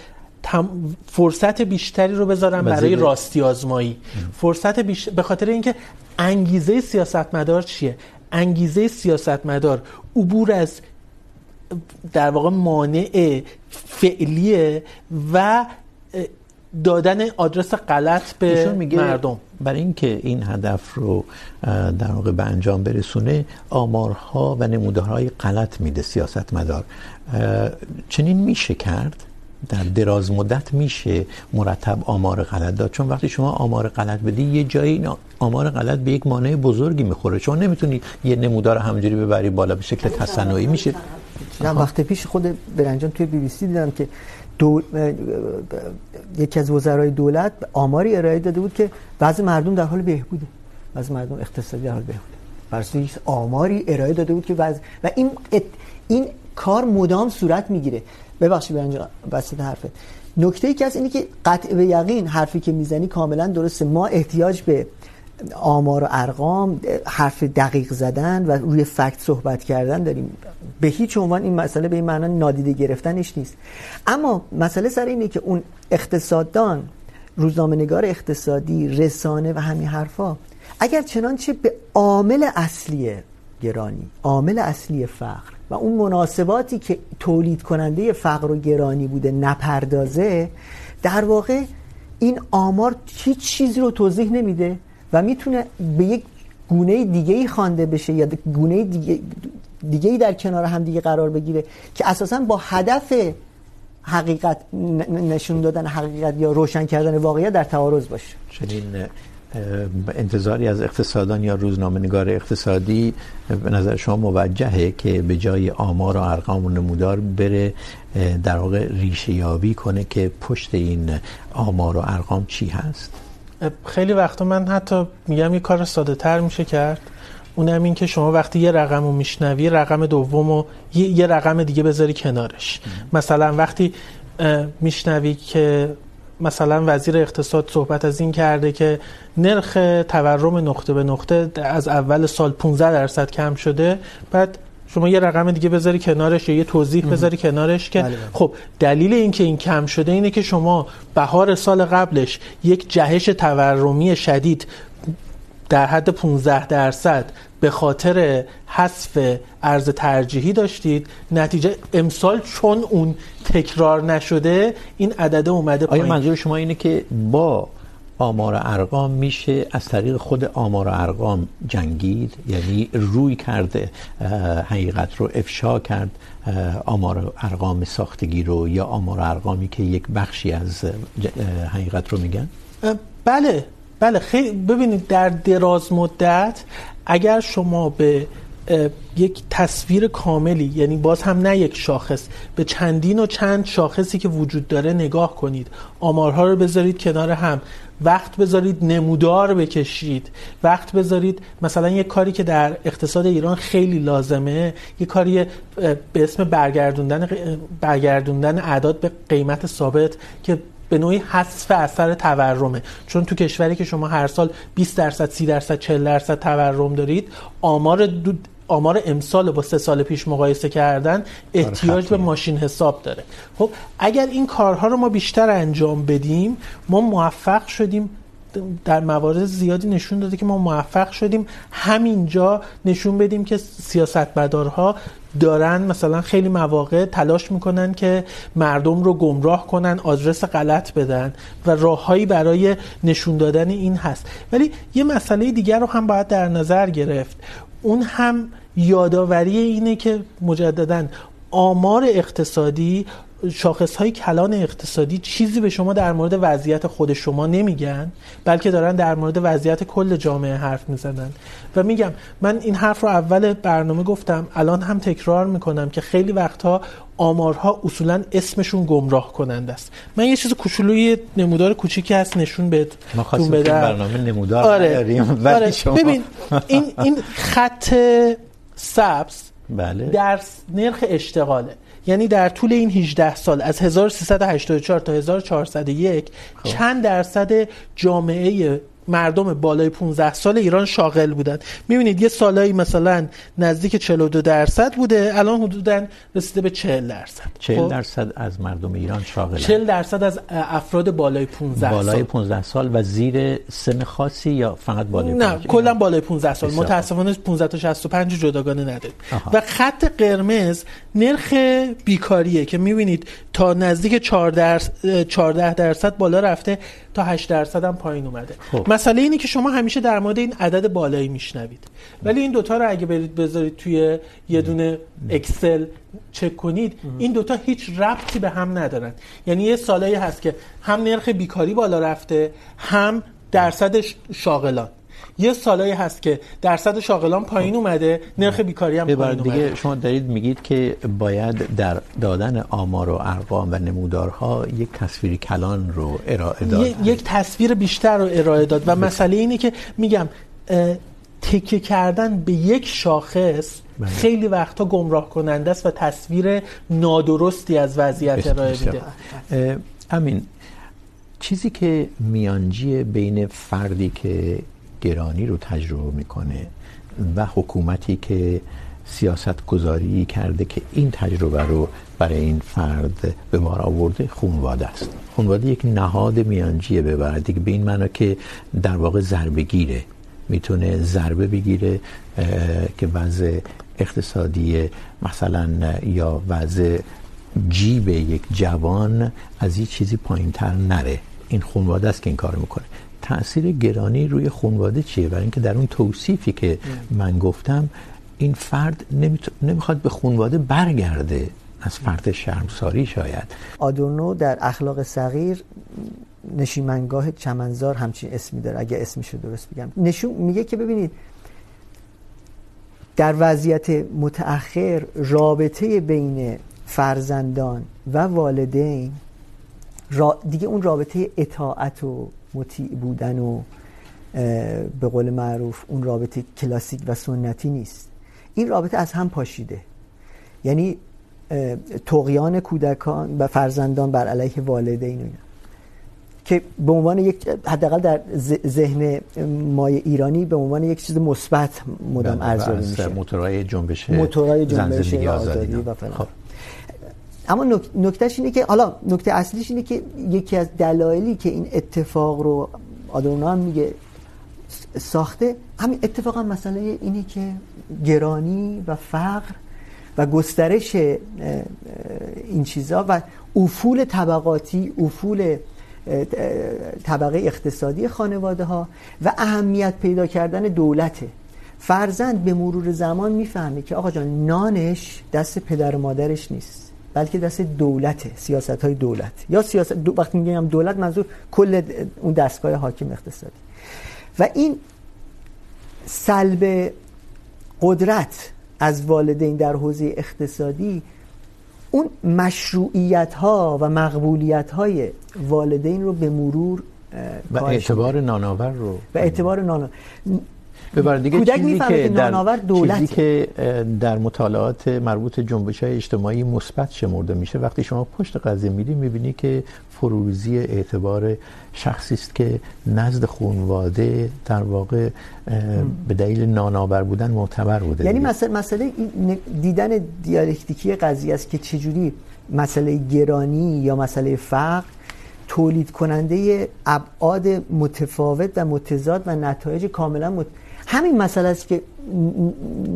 فرصت بیشتری رو بذارن برای راستی آزمایی. فرصت بیشتر به خاطر اینکه انگیزه سیاستمدار چیه؟ انگیزه سیاستمدار عبور از در واقع مانع فعلیه و دادن آدرس غلط به مردم. برای اینکه این هدف رو در واقع به انجام برسونه آمارها و نمودارهای غلط میده سیاستمدار. چنین میشه کرد؟ در دراز مدت میشه مرتب آمار غلط داد. چون وقتی شما آمار غلط بدی یه جایی این آمار غلط به یک مانع بزرگی میخوره. چون نمیتونی یه نمودار همجوری ببری بالا به شکل تصنعی. میشه. چند وقت پیش خود برنجان توی بی بی سی دیدم که دو... یکی از وزرای دولت آماری ارائه داده بود که بعضی مردم در حال بهبوده. بعضی مردم اقتصادی در حال بهبوده. برای آماری ارائه داده بود که بعض و این این کار مدام صورت میگیره. ببخشید به اینجا وسط حرفت نکته ای که از اینه که قطع به یقین حرفی که میزنی کاملا درسته. ما احتیاج به آمار و ارقام، حرف دقیق زدن و روی فکت صحبت کردن داریم. به هیچ عنوان این مسئله به این معنا نادیده گرفتنش نیست. اما مسئله سر اینه که اون اقتصاددان روزنامه نگار اقتصادی، رسانه و همین حرفا، اگر چنانچه به عامل اصلی گرانی، عامل اصلی فقر و اون مناسباتی که تولید کننده فقر و گرانی بوده نپردازه، در واقع این آمار هیچ چیزی رو توضیح نمیده و میتونه به یک گونه دیگه ای خوانده بشه یا گونه دیگه دیگه ای در کنار هم دیگه قرار بگیره که اساسا با هدف حقیقت نشون دادن حقیقت یا روشن کردن واقعیت در تعارض باشه. چنین انتظاری از اقتصادان یا روزنامه نگار اقتصادی به نظر شما موجهه که به جای آمار و ارقام و نمودار بره در واقع ریشه یابی کنه که پشت این آمار و ارقام چی هست؟ خیلی وقتا من حتی میگم یه کار ساده تر میشه کرد. اونم این که شما وقتی یه رقم رو میشنوی رقم دوم رو یه, یه رقم دیگه بذاری کنارش. مثلا وقتی میشنوی که مثلا وزیر اقتصاد صحبت از این کرده که نرخ تورم نقطه به نقطه از اول سال 15 درصد کم شده بعد شما یه رقم دیگه بذاری کنارش یا یه توضیح بذاری کنارش که. خب دلیل اینکه این کم شده اینه که شما بهار سال قبلش یک جهش تورمی شدید در حد 15 درصد به خاطر حذف ارز ترجیحی داشتید. نتیجه امسال چون اون تکرار نشده این عدد اومده پایین. آیا منظور شما اینه که با آمار و ارقام میشه از طریق خود آمار و ارقام جنگید؟ یعنی روی کرده حقیقت رو افشا کرد آمار ارقام ساختگی رو یا آمار و ارقامی که یک بخشی از حقیقت رو میگن؟ بله بله. خیلی ببینید در دراز مدت اگر شما به یک تصویر کاملی یعنی باز هم نه یک شاخص، به چندین و چند شاخصی که وجود داره نگاه کنید. آمارها رو بذارید کنار هم. وقت بذارید نمودار بکشید. وقت بذارید مثلا یک کاری که در اقتصاد ایران خیلی لازمه، یک کاری به اسم برگردوندن برگردوندن اعداد به قیمت ثابت که به نوعی حذف اثر تورمه. چون تو کشوری که شما هر سال 20 درصد 30 درصد 40 درصد تورم دارید آمار دو آمار امسال با سه سال پیش مقایسه کردن احتیاج به ماشین حساب داره. خب اگر این کارها رو ما بیشتر انجام بدیم ما موفق شدیم در موارد زیادی نشون داده که ما موفق شدیم. همینجا نشون بدیم که سیاست سیاستمدارها دارن مثلا خیلی مواقع تلاش میکنن که مردم رو گمراه کنن، آدرس غلط بدن و راههایی برای نشون دادن این هست. ولی یه مسئله دیگر رو هم باید در نظر گرفت. اون هم یادآوری اینه که مجددا آمار اقتصادی شاخص های کلان اقتصادی چیزی به شما در مورد وضعیت خود شما نمیگن بلکه دارن در مورد وضعیت کل جامعه حرف میزنن و میگم من این حرف رو اول برنامه گفتم الان هم تکرار میکنم که خیلی وقتها آمارها اصولا اسمشون گمراه کننده است من یه چیز کوچولوی نمودار کوچیکی هست نشون ما خواستیم برنامه نمودار آره. نداریم آره. شما ببین این این خط سبز بله. در نرخ اشتغاله یعنی در طول این 18 سال از 1384 تا 1401 خب. چند درصد جامعه مردم بالای 15 سال ایران شاغل بودن میبینید یه سالایی مثلا نزدیک 42 درصد بوده الان حدودا رسیده به 40 درصد. 40 درصد از مردم ایران شاغل 40 درصد از افراد بالای 15 بالای سال. بالای 15 سال و زیر سن خاصی یا فقط بالای نه کلا بالای 15 سال. متاسفانه 15 تا 65 جداگانه نداریم. و خط قرمز نرخ بیکاریه که میبینید تا نزدیک 14 14 درصد بالا رفته تا 8 درصد هم پایین اومده. خب. مسئله اینه که شما همیشه در مورد این عدد بالایی میشنوید. ولی این دوتا رو اگه برید بذارید توی یه دونه اکسل چک کنید، این دوتا هیچ ربطی به هم ندارن. یعنی یه سالایی هست که هم نرخ بیکاری بالا رفته، هم درصد شاغلان. یه سالایی هست که درصد شاغلان پایین اومده نرخ بیکاری هم پایین اومده. دیگه شما دارید میگید که باید در دادن آمار و ارقام و نمودارها یک تصویر کلان رو ارائه داد. یک تصویر بیشتر رو ارائه داد. و مسئله اینه که میگم تکیه کردن به یک شاخص بله. خیلی وقتا گمراه کننده است و تصویر نادرستی از وضعیت ارائه میده. امین چیزی که میانجی بین فردی که گرانی رو تجربه میکنه و حکومتی که سیاست گذاری کرده که این تجربه رو برای این فرد به بار آورده خانواده است. خانواده یک نهاد میانجیه به ببره دیگه به این معنی که در واقع ضربه گیره. میتونه ضربه بگیره که وضع اقتصادی، مثلا، یا وضع جیب یک جوان از یک چیزی پایین تر نره. این خانواده است که این کار میکنه. تاثیر گرانی روی خانواده چیه؟ برای اینکه در اون توصیفی که من گفتم، این فرد نمیتو... نمیخواد به خانواده برگرده از فرد شرمساری شاید. آدورنو در اخلاق صغیر نشیمنگاه چمنزار همچین اسمی داره. اگه اسمشو درست بگم. نشون میگه که ببینید، در وضعیت متأخر رابطه بین فرزندان و والدین را دیگه اون رابطه اطاعت و مطیع بودن و به قول معروف اون رابطه کلاسیک و سنتی نیست. این رابطه از هم پاشیده. یعنی تقیان کودکان و فرزندان بر علیه والدین اینا. که به عنوان یک حداقل در ذهن مای ایرانی به عنوان یک چیز مثبت مدام ارزیابی میشه. موتورهای جنبش موتورهای جنبش آزادی و فلان. خب. اما نکتهش اینه که حالا نکته اصلیش اینه که یکی از دلایلی که این اتفاق رو آدورنو هم میگه ساخته، همین اتفاقا مسئله اینه که گرانی و فقر و گسترش این چیزا و افول طبقاتی، افول طبقه اقتصادی خانواده ها و اهمیت پیدا کردن دولته. فرزند به مرور زمان میفهمه که آقا جان، نانش دست پدر و مادرش نیست. بلکه دست دولته سیاست های دولت. یا سیاست دو وقتی میگم دولت منظور کل اون دستگاه حاکم اقتصادی. و این سلب قدرت از والدین در حوزه اقتصادی اون مشروعیت ها و مقبولیت های والدین رو به مرور و اعتبار ناناور رو و اعتبار ناناور ببر دیگه چیزی که در چیزی که در مطالعات مربوط جنبش های اجتماعی مثبت شمرده میشه وقتی شما پشت قضیه میری میبینی که فروزی اعتبار شخصی است که نزد خانواده در واقع به دلیل نانآور بودن معتبر بوده یعنی مسئله مسئله دیدن دیالکتیکی قضیه است که چجوری مسئله گرانی یا مسئله فقر تولید کننده ابعاد متفاوت و متضاد و نتایج کاملا مت... همین مسئله است که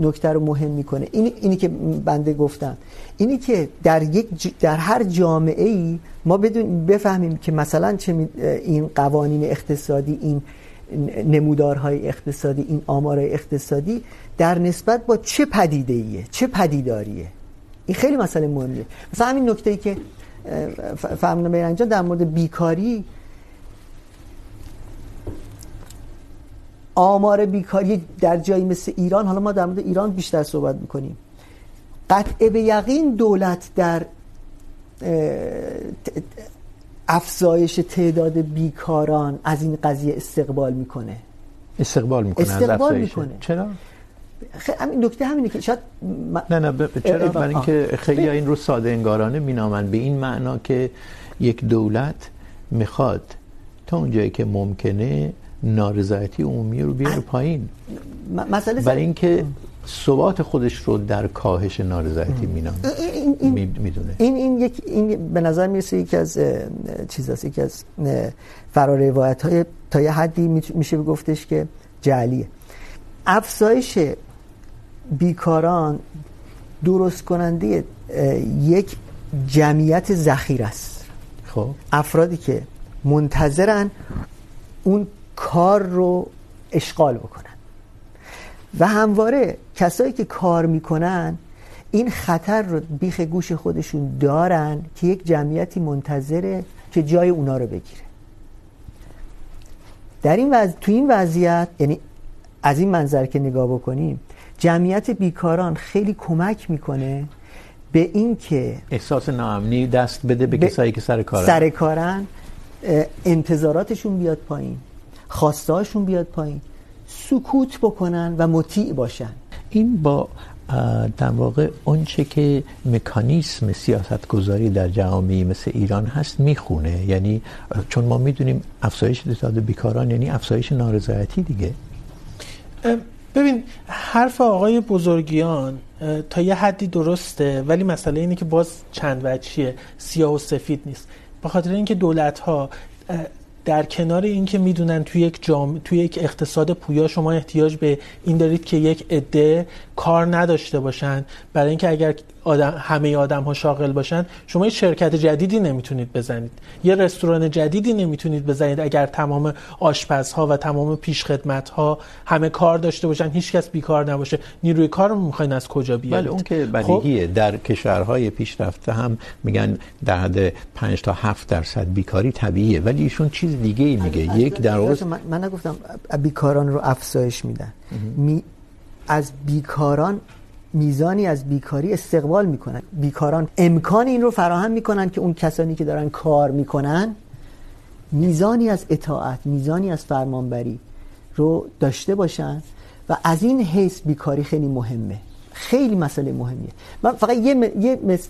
نکته رو مهم میکنه. این اینی که بنده گفتم. اینی که در یک ج... در هر جامعه ای ما بدون بفهمیم که مثلا چه می... این قوانین اقتصادی، این نمودارهای اقتصادی، این آمارهای اقتصادی در نسبت با چه پدیده ایه چه پدیداریه؟ این خیلی مسئله مهمیه. مثلا همین نکته ای که فرمانده بیرنجان در مورد بیکاری. آمار بیکاری در جایی مثل ایران حالا ما در مورد ایران بیشتر صحبت میکنیم. قطع به یقین دولت در افزایش تعداد بیکاران از این قضیه استقبال میکنه. استقبال میکنه استقبال میکنه. چرا؟ همین نکته همینه که شاید م... نه نه ب... چرا؟ برای اینکه خیلی این رو ساده انگارانه مینامن به این معنا که یک دولت میخواد تا اونجایی که ممکنه نارضایتی عمومی رو بیاره پایین. مسئله برای اینکه ثبات خودش رو در کاهش نارضایتی مینامه. میدونه. این این یک این به نظر میرسه یکی از چیزاست یکی از فرار روایت های تا یه حدی میشه بگفتش که جعلیه. افزایش بیکاران درست کننده یک جمعیت ذخیره است. خب. افرادی که منتظرن اون کار رو اشغال بکنن. و همواره کسایی که کار میکنن این خطر رو بیخ گوش خودشون دارن که یک جمعیتی منتظره که جای اونا رو بگیره. در این وضع... تو این وضعیت یعنی از این منظر که نگاه بکنیم جمعیت بیکاران خیلی کمک میکنه به این که احساس ناامنی دست بده به کسایی که سر کارن. سر کارن انتظاراتشون بیاد پایین خواستهاشون بیاد پایین سکوت بکنن و مطیع باشن. این با در واقع اونچه که مکانیسم سیاست گذاری در جامعه مثل ایران هست میخونه. یعنی چون ما میدونیم افزایش تعداد بیکاران یعنی افزایش نارضایتی دیگه. ببین، حرف آقای بزرگیان تا یه حدی درسته، ولی مسئله اینه که باز چند وجهیه. سیاه و سفید نیست. به خاطر اینکه دولت ها در کنار اینکه میدونن توی یک جام توی یک اقتصاد پویا شما احتیاج به این دارید که یک عده کار نداشته باشن، برای اینکه اگر آدم همه آدم ها شاغل باشن شما یه شرکت جدیدی نمیتونید بزنید. یه رستوران جدیدی نمیتونید بزنید اگر تمام آشپزها و تمام پیشخدمت ها همه کار داشته باشن هیچ کس بیکار نباشه. نیروی کار رو میخواین از کجا بیارید؟ بله اون که بدیهیه. خب؟ در کشورهای پیشرفته هم میگن در حد 5 تا 7 درصد بیکاری طبیعیه ولی ایشون چیز دیگه ای میگه. یک در واقع من, من نگفتم بیکاران رو افزایش میدن. می از بیکاران میزانی از بیکاری استقبال میکنن. بیکاران امکان این رو فراهم میکنن که اون کسانی که دارن کار میکنن میزانی از اطاعت میزانی از فرمانبری رو داشته باشن و از این حیث بیکاری خیلی مهمه. خیلی مسئله مهمیه. من فقط یه, م... یه مس...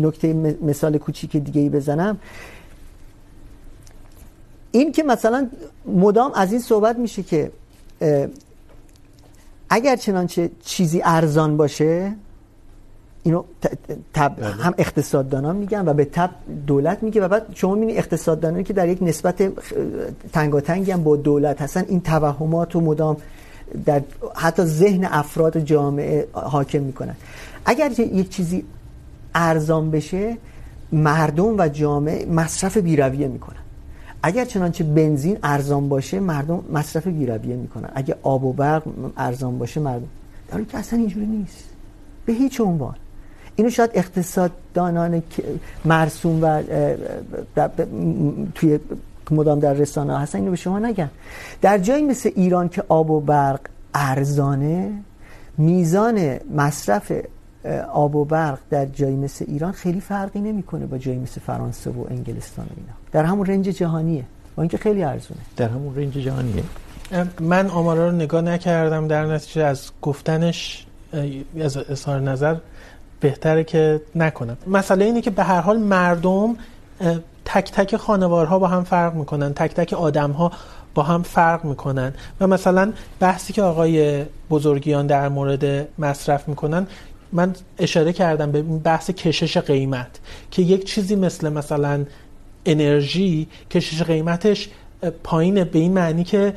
نکته م... مثال کوچیک دیگه ای بزنم. این که مثلا مدام از این صحبت میشه که اگر چنانچه چیزی ارزان باشه اینو تب هم اقتصاددانان میگن و به تب دولت میگه و بعد شما میبینید اقتصاددانانی که در یک نسبت تنگاتنگی هم با دولت هستن این توهمات رو مدام در حتی ذهن افراد جامعه حاکم میکنن. اگر یک چیزی ارزان بشه مردم و جامعه مصرف بیرویه میکنن. اگر چنانچه بنزین ارزان باشه، مردم مصرف بیرویه میکنن. اگر آب و برق ارزان باشه، مردم در حالی که اصلا اینجوری نیست. به هیچ عنوان. اینو شاید اقتصاددانان مرسوم و توی مدام در رسانه هستن. اینو به شما نگن در جایی مثل ایران که آب و برق ارزانه، میزان مصرف آب و برق در جایی مثل ایران خیلی فرقی نمیکنه با جایی مثل فرانسه و انگلستان و اینا. در همون رنج جهانیه. با اینکه خیلی ارزونه. در همون رنج جهانیه. من آمارا رو نگاه نکردم در نتیجه از گفتنش از اظهار نظر بهتره که نکنم. مسئله اینه که به هر حال مردم تک تک خانوارها با هم فرق میکنن تک تک آدمها با هم فرق میکنن. و مثلا بحثی که آقای بزرگیان در مورد مصرف میکنن من اشاره کردم به بحث کشش قیمت که یک چیزی مثل مثلا انرژی کشش قیمتش پایینه به این معنی که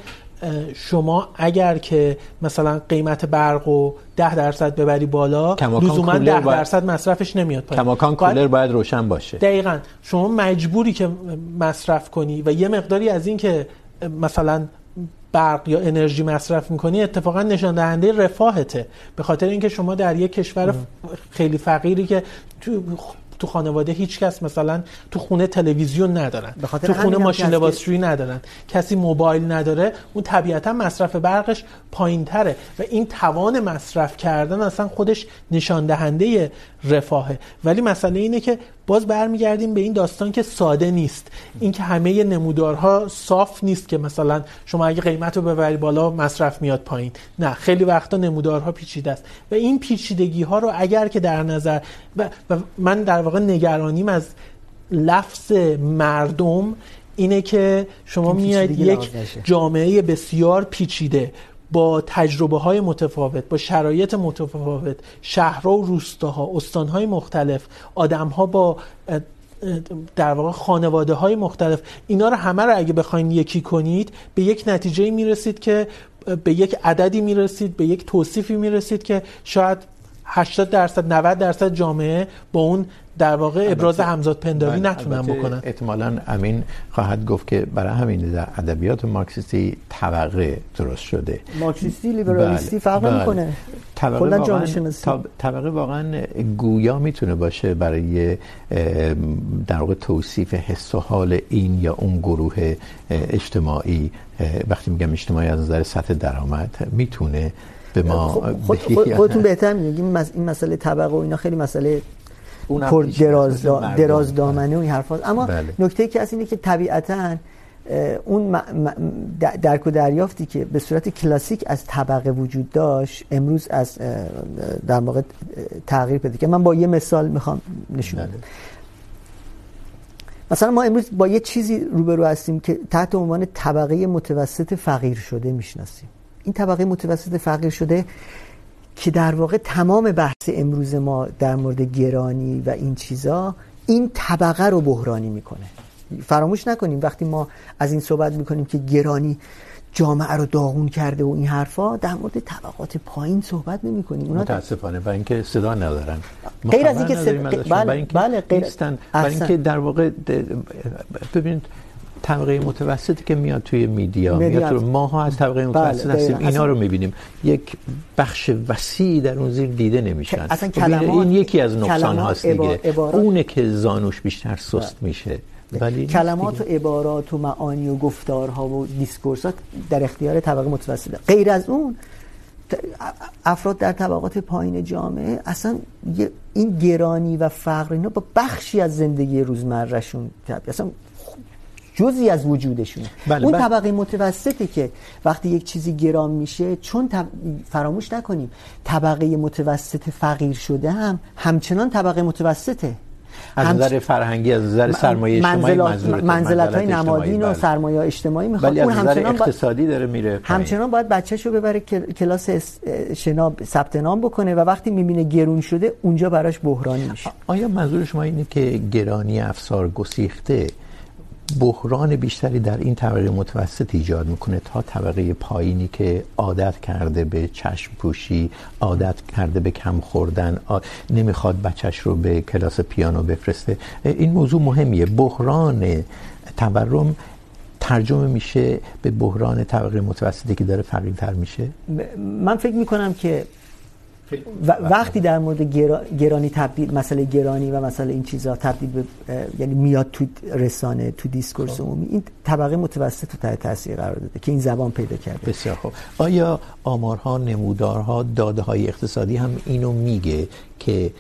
شما اگر که مثلا قیمت برق رو ده درصد ببری بالا لزوما ده درصد مصرفش نمیاد پایین. کماکان کولر باید روشن باشه. دقیقا. شما مجبوری که مصرف کنی و یه مقداری از این که مثلا برق یا انرژی مصرف میکنی اتفاقا نشان دهنده رفاهته. به خاطر اینکه شما در یک کشور خیلی فقیری که تو تو خانواده هیچ کس مثلا تو خونه تلویزیون ندارن تو خونه ماشین لباسشویی ندارن کسی موبایل نداره اون طبیعتا مصرف برقش پایینتره و این توان مصرف کردن اصلا خودش نشان دهنده رفاهه. ولی مسئله اینه که باز برمیگردیم به این داستان که ساده نیست. این که همه نمودارها صاف نیست که مثلا شما اگه قیمت رو ببری بالا مصرف میاد پایین. نه خیلی وقتا نمودارها پیچیده است. و این پیچیدگی ها رو اگر که در نظر و, و من در واقع نگرانیم از لفظ مردم اینه که شما میاد یک جامعه بسیار پیچیده. با تجربه های متفاوت، با شرایط متفاوت، شهرها و روستاها، استانهای مختلف، آدمها با در واقع خانواده های مختلف، اینا رو همه رو اگه بخواین یکی کنید، به یک نتیجه میرسید که به یک عددی میرسید، به یک توصیفی میرسید که شاید 80 درصد 90 درصد جامعه با اون در واقع ابراز همزاد پنداری نتونن بکنن. احتمالاً امین خواهد گفت که برای همین در ادبیات مارکسیستی طبقه درست شده. مارکسیستی لیبرالیستی فرق شناسی طبقه واقعا گویا میتونه باشه برای در واقع توصیف حس و حال این یا اون گروه اجتماعی وقتی میگم اجتماعی از نظر سطح درآمد میتونه به ما خودتون بهتر میگیم این مسئله طبقه و اینا خیلی مسئله پر دراز, دا دراز دامنه و این حرفات اما نکته که از اینه که طبیعتا اون درک و دریافتی که به صورت کلاسیک از طبقه وجود داشت امروز از در واقع تغییر پیدا کرد. من با یه مثال میخوام نشون بدم. مثلا ما امروز با یه چیزی روبرو هستیم که تحت عنوان طبقه متوسط فقیر شده میشناسیم. این طبقه متوسط فقیر شده که در واقع تمام بحث امروز ما در مورد گرانی و این چیزا این طبقه رو بحرانی میکنه. فراموش نکنیم وقتی ما از این صحبت میکنیم که گرانی جامعه رو داغون کرده و این حرفا در مورد طبقات پایین صحبت نمی کنیم اونا متاسفانه برای اینکه صدا ندارن. غیر از اینکه صدا بله بله غیر برای اینکه در واقع ببینید طبقه متوسطی که میاد توی میدیا میاد تو ماها از طبقه متوسط بله هستیم. اینا رو میبینیم. یک بخش وسیع در اون زیر دیده نمیشن. اصلا کلمات این یکی از نقصان هاست دیگه. اونه که زانوش بیشتر سست بله. میشه. ولی کلمات و عبارات و معانی و گفتارها و دیسکورسات در اختیار طبقه متوسطه. غیر از اون افراد در طبقات پایین جامعه اصلا این گرانی و فقر اینا با بخشی از زندگی روزمرهشون اصلا جزئی از وجودشونه. بله اون طبقه متوسطه که وقتی یک چیزی گران میشه چون تب... فراموش نکنیم طبقه متوسط فقیر شده هم همچنان طبقه متوسطه. از نظر فرهنگی از نظر سرمایه اجتماعی منزلت منزلت های نمادین و سرمایه اجتماعی میخواد. اون همچنان اقتصادی داره میره همچنان باید بچه‌شو ببره کلاس شنا ثبت نام بکنه و وقتی میبینه گرون شده اونجا براش بحرانی میشه. آیا منظور شما اینه که گرانی افسار گسیخته؟ بحران بیشتری در این طبقه متوسط ایجاد میکنه تا طبقه پایینی که عادت کرده به چشم پوشی، عادت کرده به کم خوردن، آ... نمیخواد بچهش رو به کلاس پیانو بفرسته. این موضوع مهمیه. بحران تورم ترجمه میشه به بحران طبقه متوسطی که داره فقیرتر میشه؟ من فکر میکنم که وقتی در مورد گرانی تبدیل مسئله گرانی و مسئله این چیزها تبدیل به یعنی میاد تو رسانه تو دیسکورس عمومی این طبقه متوسط تو تحت تاثیر قرار داده که این زبان پیدا کرده. بسیار خوب. آیا آمارها نمودارها داده های اقتصادی هم اینو میگه که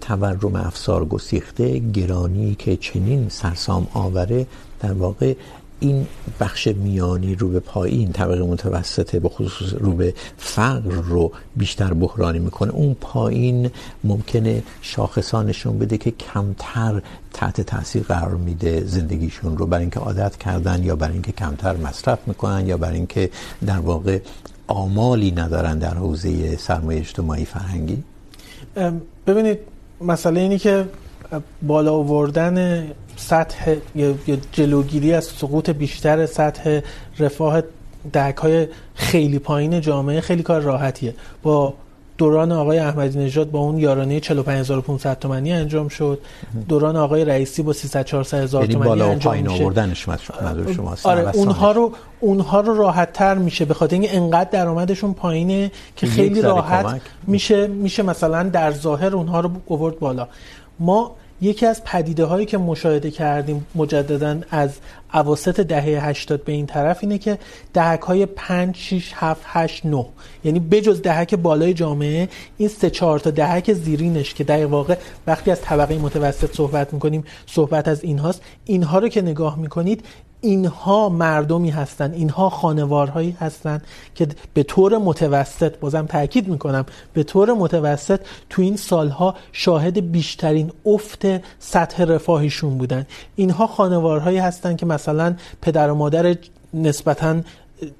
تورم افسار گسیخته گرانی که چنین سرسام آوره در واقع این بخش میانی رو به پایین، طبقه متوسطه، به خصوص رو به فقر رو بیشتر بحرانی میکنه. اون پایین ممکنه شاخصانشون بده که کمتر تحت تاثیر قرار میده زندگیشون رو. برای اینکه عادت کردن یا برای اینکه کمتر مصرف میکنن یا برای اینکه در واقع آمالی ندارن در حوزه سرمایه اجتماعی فرهنگی. ببینید، مسئله اینی که بالا آوردن سطح یا جلوگیری از سقوط بیشتر سطح رفاه دهک های خیلی پایین جامعه خیلی کار راحتیه. با دوران آقای احمدی نژاد با اون یارانه 45500 تومانی انجام شد. دوران آقای رئیسی با 300 400 هزار تومانی انجام میشه. آوردنش منظور شماست آره اونها رو اونها رو راحت تر میشه. به خاطر اینکه انقدر درآمدشون پایینه که خیلی راحت میشه میشه مثلا در ظاهر اونها رو آورد بالا. ما یکی از پدیده هایی که مشاهده کردیم مجددا از اواسط دهه 80 به این طرف اینه که دهک های 5 6 7 8 9 یعنی بجز دهک بالای جامعه، این سه، چهار تا دهک زیرینش که در واقع وقتی از طبقه متوسط صحبت میکنیم، صحبت از اینهاست. اینها رو که نگاه میکنید اینها مردمی هستند اینها خانوارهایی هستند که به طور متوسط، بازم تاکید میکنم، به طور متوسط تو این سالها شاهد بیشترین افت سطح رفاهیشون بودن. اینها خانوارهایی هستند که مثلا پدر و مادر نسبتاً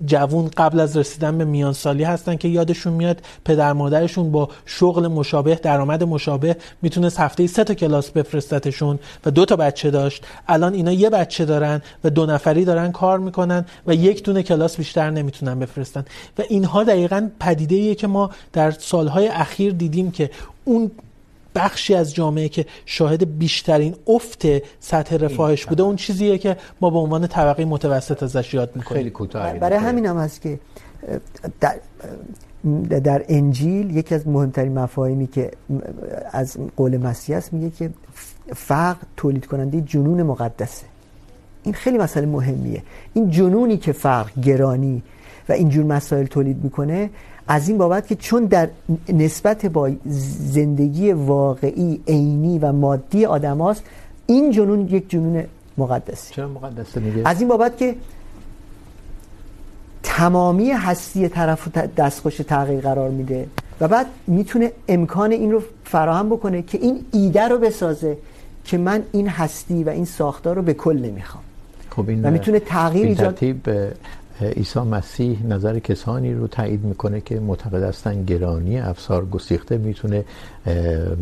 جوون قبل از رسیدن به میان سالی هستن که یادشون میاد پدر مادرشون با شغل مشابه، درآمد مشابه میتونه هفته سه تا کلاس بفرستتشون و دو تا بچه داشت. الان اینا یه بچه دارن و دو نفری دارن کار میکنن و یک دونه کلاس بیشتر نمیتونن بفرستن. و اینها دقیقا پدیده ایه که ما در سالهای اخیر دیدیم که اون بخشی از جامعه که شاهد بیشترین افت سطح رفاهش بوده. اون چیزیه که ما به عنوان طبقه متوسط ازش یاد میکنیم. خیلی کوتاه برای همین هم هست که در در انجیل یکی از مهمترین مفاهیمی که از قول مسیح است میگه که فقر تولید کننده جنون مقدسه. این خیلی مسئله مهمیه. این جنونی که فقر گرانی و اینجور مسائل تولید میکنه از این بابت که چون در نسبت با زندگی واقعی عینی و مادی آدم هاست این جنون یک جنون مقدسه چرا مقدسه میگه؟ از این بابت که تمامی هستی طرف دستخوش تغییر قرار میده و بعد میتونه امکان این رو فراهم بکنه که این ایده رو بسازه که من این هستی و این ساختار رو به کل نمیخوام خب این و میتونه تغییر ایجاد عیسی مسیح نظر کسانی رو تایید میکنه که معتقد هستن گرانی افسار گسیخته میتونه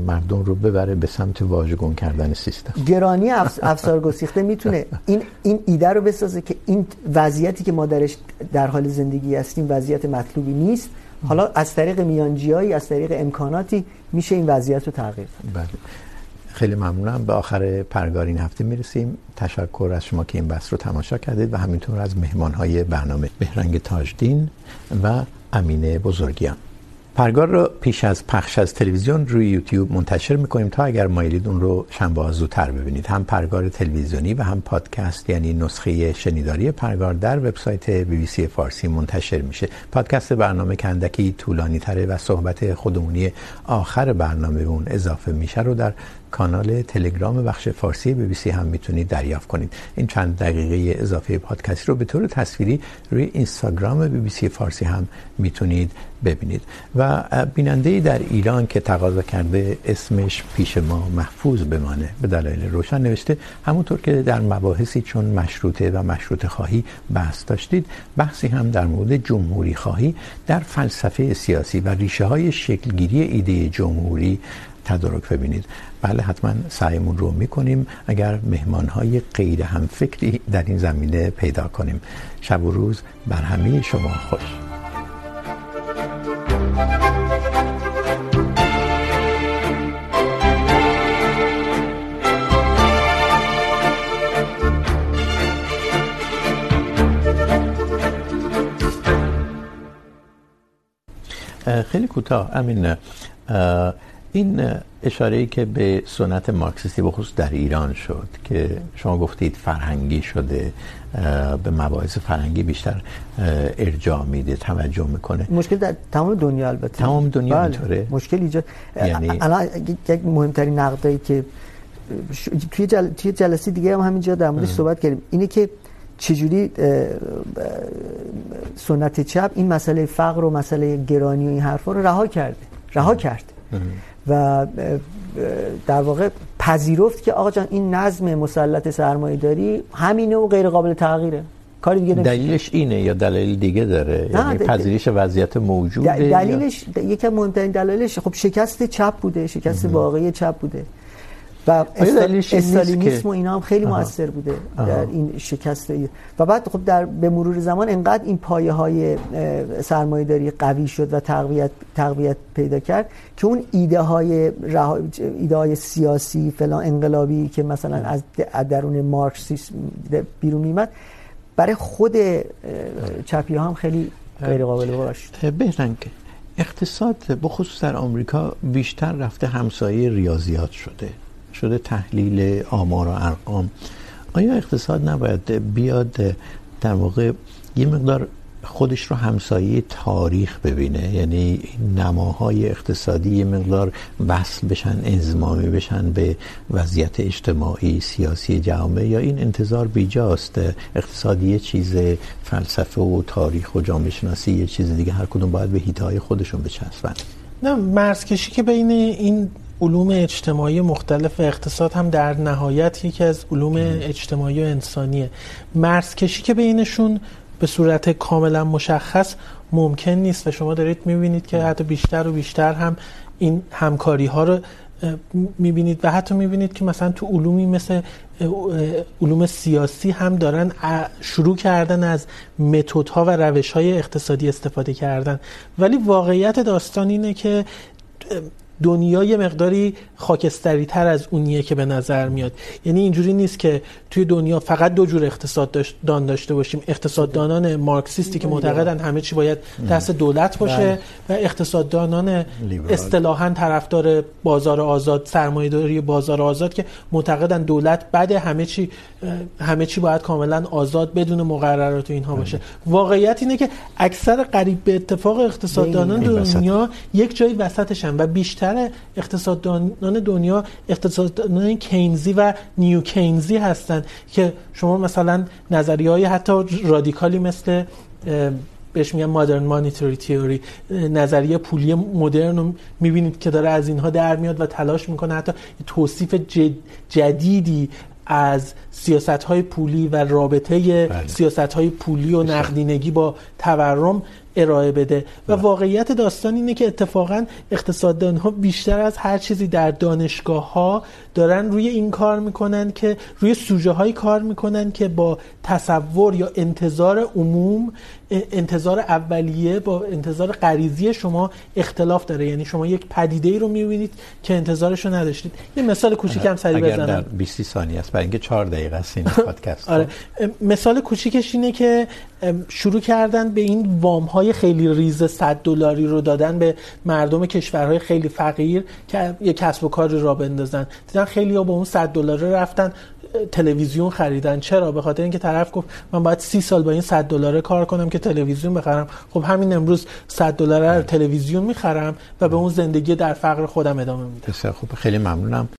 مردم رو ببره به سمت واژگون کردن سیستم. گرانی افسار گسیخته میتونه این این ایده رو بسازه که این وضعیتی که ما درش در حال زندگی هستیم وضعیت مطلوبی نیست. حالا از طریق میانجیایی از طریق امکاناتی میشه این وضعیت رو تغییر داد. بله. خیلی ممنونم. به آخر پرگار این هفته میرسیم. تشکر از شما که این بحث رو تماشا کردید و همینطور از مهمانهای برنامه بهرنگ تاجدین و امینه بزرگیان. پرگار رو پیش از پخش از تلویزیون روی یوتیوب منتشر میکنیم تا اگر مایلید اون رو شنبه ها زودتر ببینید. هم پرگار تلویزیونی و هم پادکست یعنی نسخه شنیداری پرگار در وبسایت بی بی سی فارسی منتشر میشه. پادکست برنامه کندکی طولانی تره و صحبت خودمونی آخر برنامه اون اضافه میشه رو در کانال تلگرام بخش فارسی بی بی سی هم میتونید دریافت کنید. این چند دقیقه اضافه پادکست رو به طور تصویری روی اینستاگرام بی بی سی فارسی هم میتونید ببینید. و بیننده در ایران که تقاضا کرده اسمش پیش ما محفوظ بمانه، به دلایل روشن نوشته، همونطور که در مباحثی چون مشروطه و مشروطه خواهی بحث داشتید، بحثی هم در مورد جمهوری خواهی در فلسفه سیاسی و ریشه های شکلگیری ایده جمهوری تدارک ببینید. بله، حتما سعیمون رو میکنیم. اگر مهمان های غیر هم فکری در این زمینه پیدا کنیم. شب و روز بر همه شما خوش. خیلی کوتاه. امین این اشاره ای که به سنت مارکسیستی به خصوص در ایران شد که شما گفتید فرهنگی شده به مباحث فرهنگی بیشتر ارجاع میده توجه میکنه. مشکل در تمام دنیا البته. تمام دنیا اینطوره. مشکل ایجاد. یعنی الان یک مهمترین نقدایی که توی جل... توی جلسه دیگه هم همینجا در موردش صحبت کردیم. اینه که چجوری سنت چپ این مسئله فقر و مسئله گرانی و این حرفا رو رها کرده. رها کرد و در واقع پذیرفت که آقا جان این نظم مسلط سرمایه داری همینه و غیر قابل تغییره. کاری دیگه نمیشه دلیلش اینه یا دلیل دیگه داره؟ یعنی پذیرش وضعیت موجوده دلیلش یکی مهمترین دلایلش خب شکست چپ بوده شکست واقعی چپ بوده. و استالینیسم و اینا هم خیلی مؤثر بوده در این شکست و بعد خب در به مرور زمان انقدر این پایه های سرمایه‌داری قوی شد و تقویت تقویت پیدا کرد که اون ایده های ایده های سیاسی فلان انقلابی که مثلا از درون مارکسیسم بیرون میمد برای خود چپی ها هم خیلی غیر قابل باش. بهرنگ اقتصاد به خصوص در آمریکا بیشتر رفته همسایه ریاضیات شده. شده تحلیل آمار و ارقام. آیا اقتصاد نباید بیاد در واقع یه مقدار خودش رو همسایه تاریخ ببینه؟ یعنی نماهای اقتصادی یه مقدار وصل بشن، انضمامی بشن به وضعیت اجتماعی، سیاسی جامعه؟ یا این انتظار بیجاست اقتصادی یه چیز فلسفه و تاریخ و جامعه شناسی یه چیز دیگه، هر کدوم باید به حیطه‌های خودشون بچسبن. نه، مرزکشی که بین این علوم اجتماعی مختلف اقتصاد هم در نهایت یکی از علوم اجتماعی و انسانیه. مرزکشی که بینشون به صورت کاملا مشخص ممکن نیست و شما دارید میبینید که حتی بیشتر و بیشتر هم این همکاری ها رو میبینید و حتی میبینید که مثلا تو علومی مثل علوم سیاسی هم دارن شروع کردن از متدها و روش های اقتصادی استفاده کردن. ولی واقعیت داستان اینه که دنیا یه مقداری خاکستری تر از اونیه که به نظر میاد. یعنی اینجوری نیست که توی دنیا فقط دو جور اقتصاد داشت دان داشته باشیم. اقتصاددانان مارکسیستی که معتقدن همه چی باید دست دولت باشه و اقتصاددانان اصطلاحا طرفدار بازار آزاد سرمایه‌داری بازار آزاد که معتقدن دولت بعد همه چی همه چی باید کاملا آزاد بدون مقررات و اینها باشه. واقعیت اینه که اکثر قریب به اتفاق اقتصاددانان دنیا یک جایی وسطشن و بیشتر بیشتر اقتصاددانان دنیا اقتصاددانان کینزی و نیو کینزی هستند که شما مثلا نظریه های حتی رادیکالی مثل بهش میگن مادرن مانیتری تیوری نظریه پولی مدرن رو میبینید که داره از اینها در میاد و تلاش میکنه حتی توصیف جدیدی از سیاست های پولی و رابطه سیاست های پولی و نقدینگی با تورم ارائه بده. و واقعیت داستان اینه که اتفاقا اقتصاددان ها بیشتر از هر چیزی در دانشگاه ها دارن روی این کار میکنن که روی سوژه های کار میکنن که با تصور یا انتظار عموم انتظار اولیه با انتظار غریزی شما اختلاف داره. یعنی شما یک پدیده ای رو میبینید که انتظارش رو نداشتید. یه مثال کوچیک هم سریع بزنم. اگر در 20 ثانیه است برای اینکه 4 دقیقه است این پادکست. آره. مثال کوچیکش اینه که شروع کردن به این وام های خیلی ریز 100 دلاری رو دادن به مردم کشورهای خیلی فقیر که یه کسب و کاری را بندازن. دیدن خیلی ها با اون 100 دلار رفتن تلویزیون خریدن. چرا؟ به خاطر اینکه طرف گفت من باید 30 سال با این 100 دلار کار کنم که تلویزیون بخرم. خب همین امروز 100 دلار رو تلویزیون میخرم و به اون زندگی در فقر خودم ادامه میدم. بسیار خوب. خیلی ممنونم.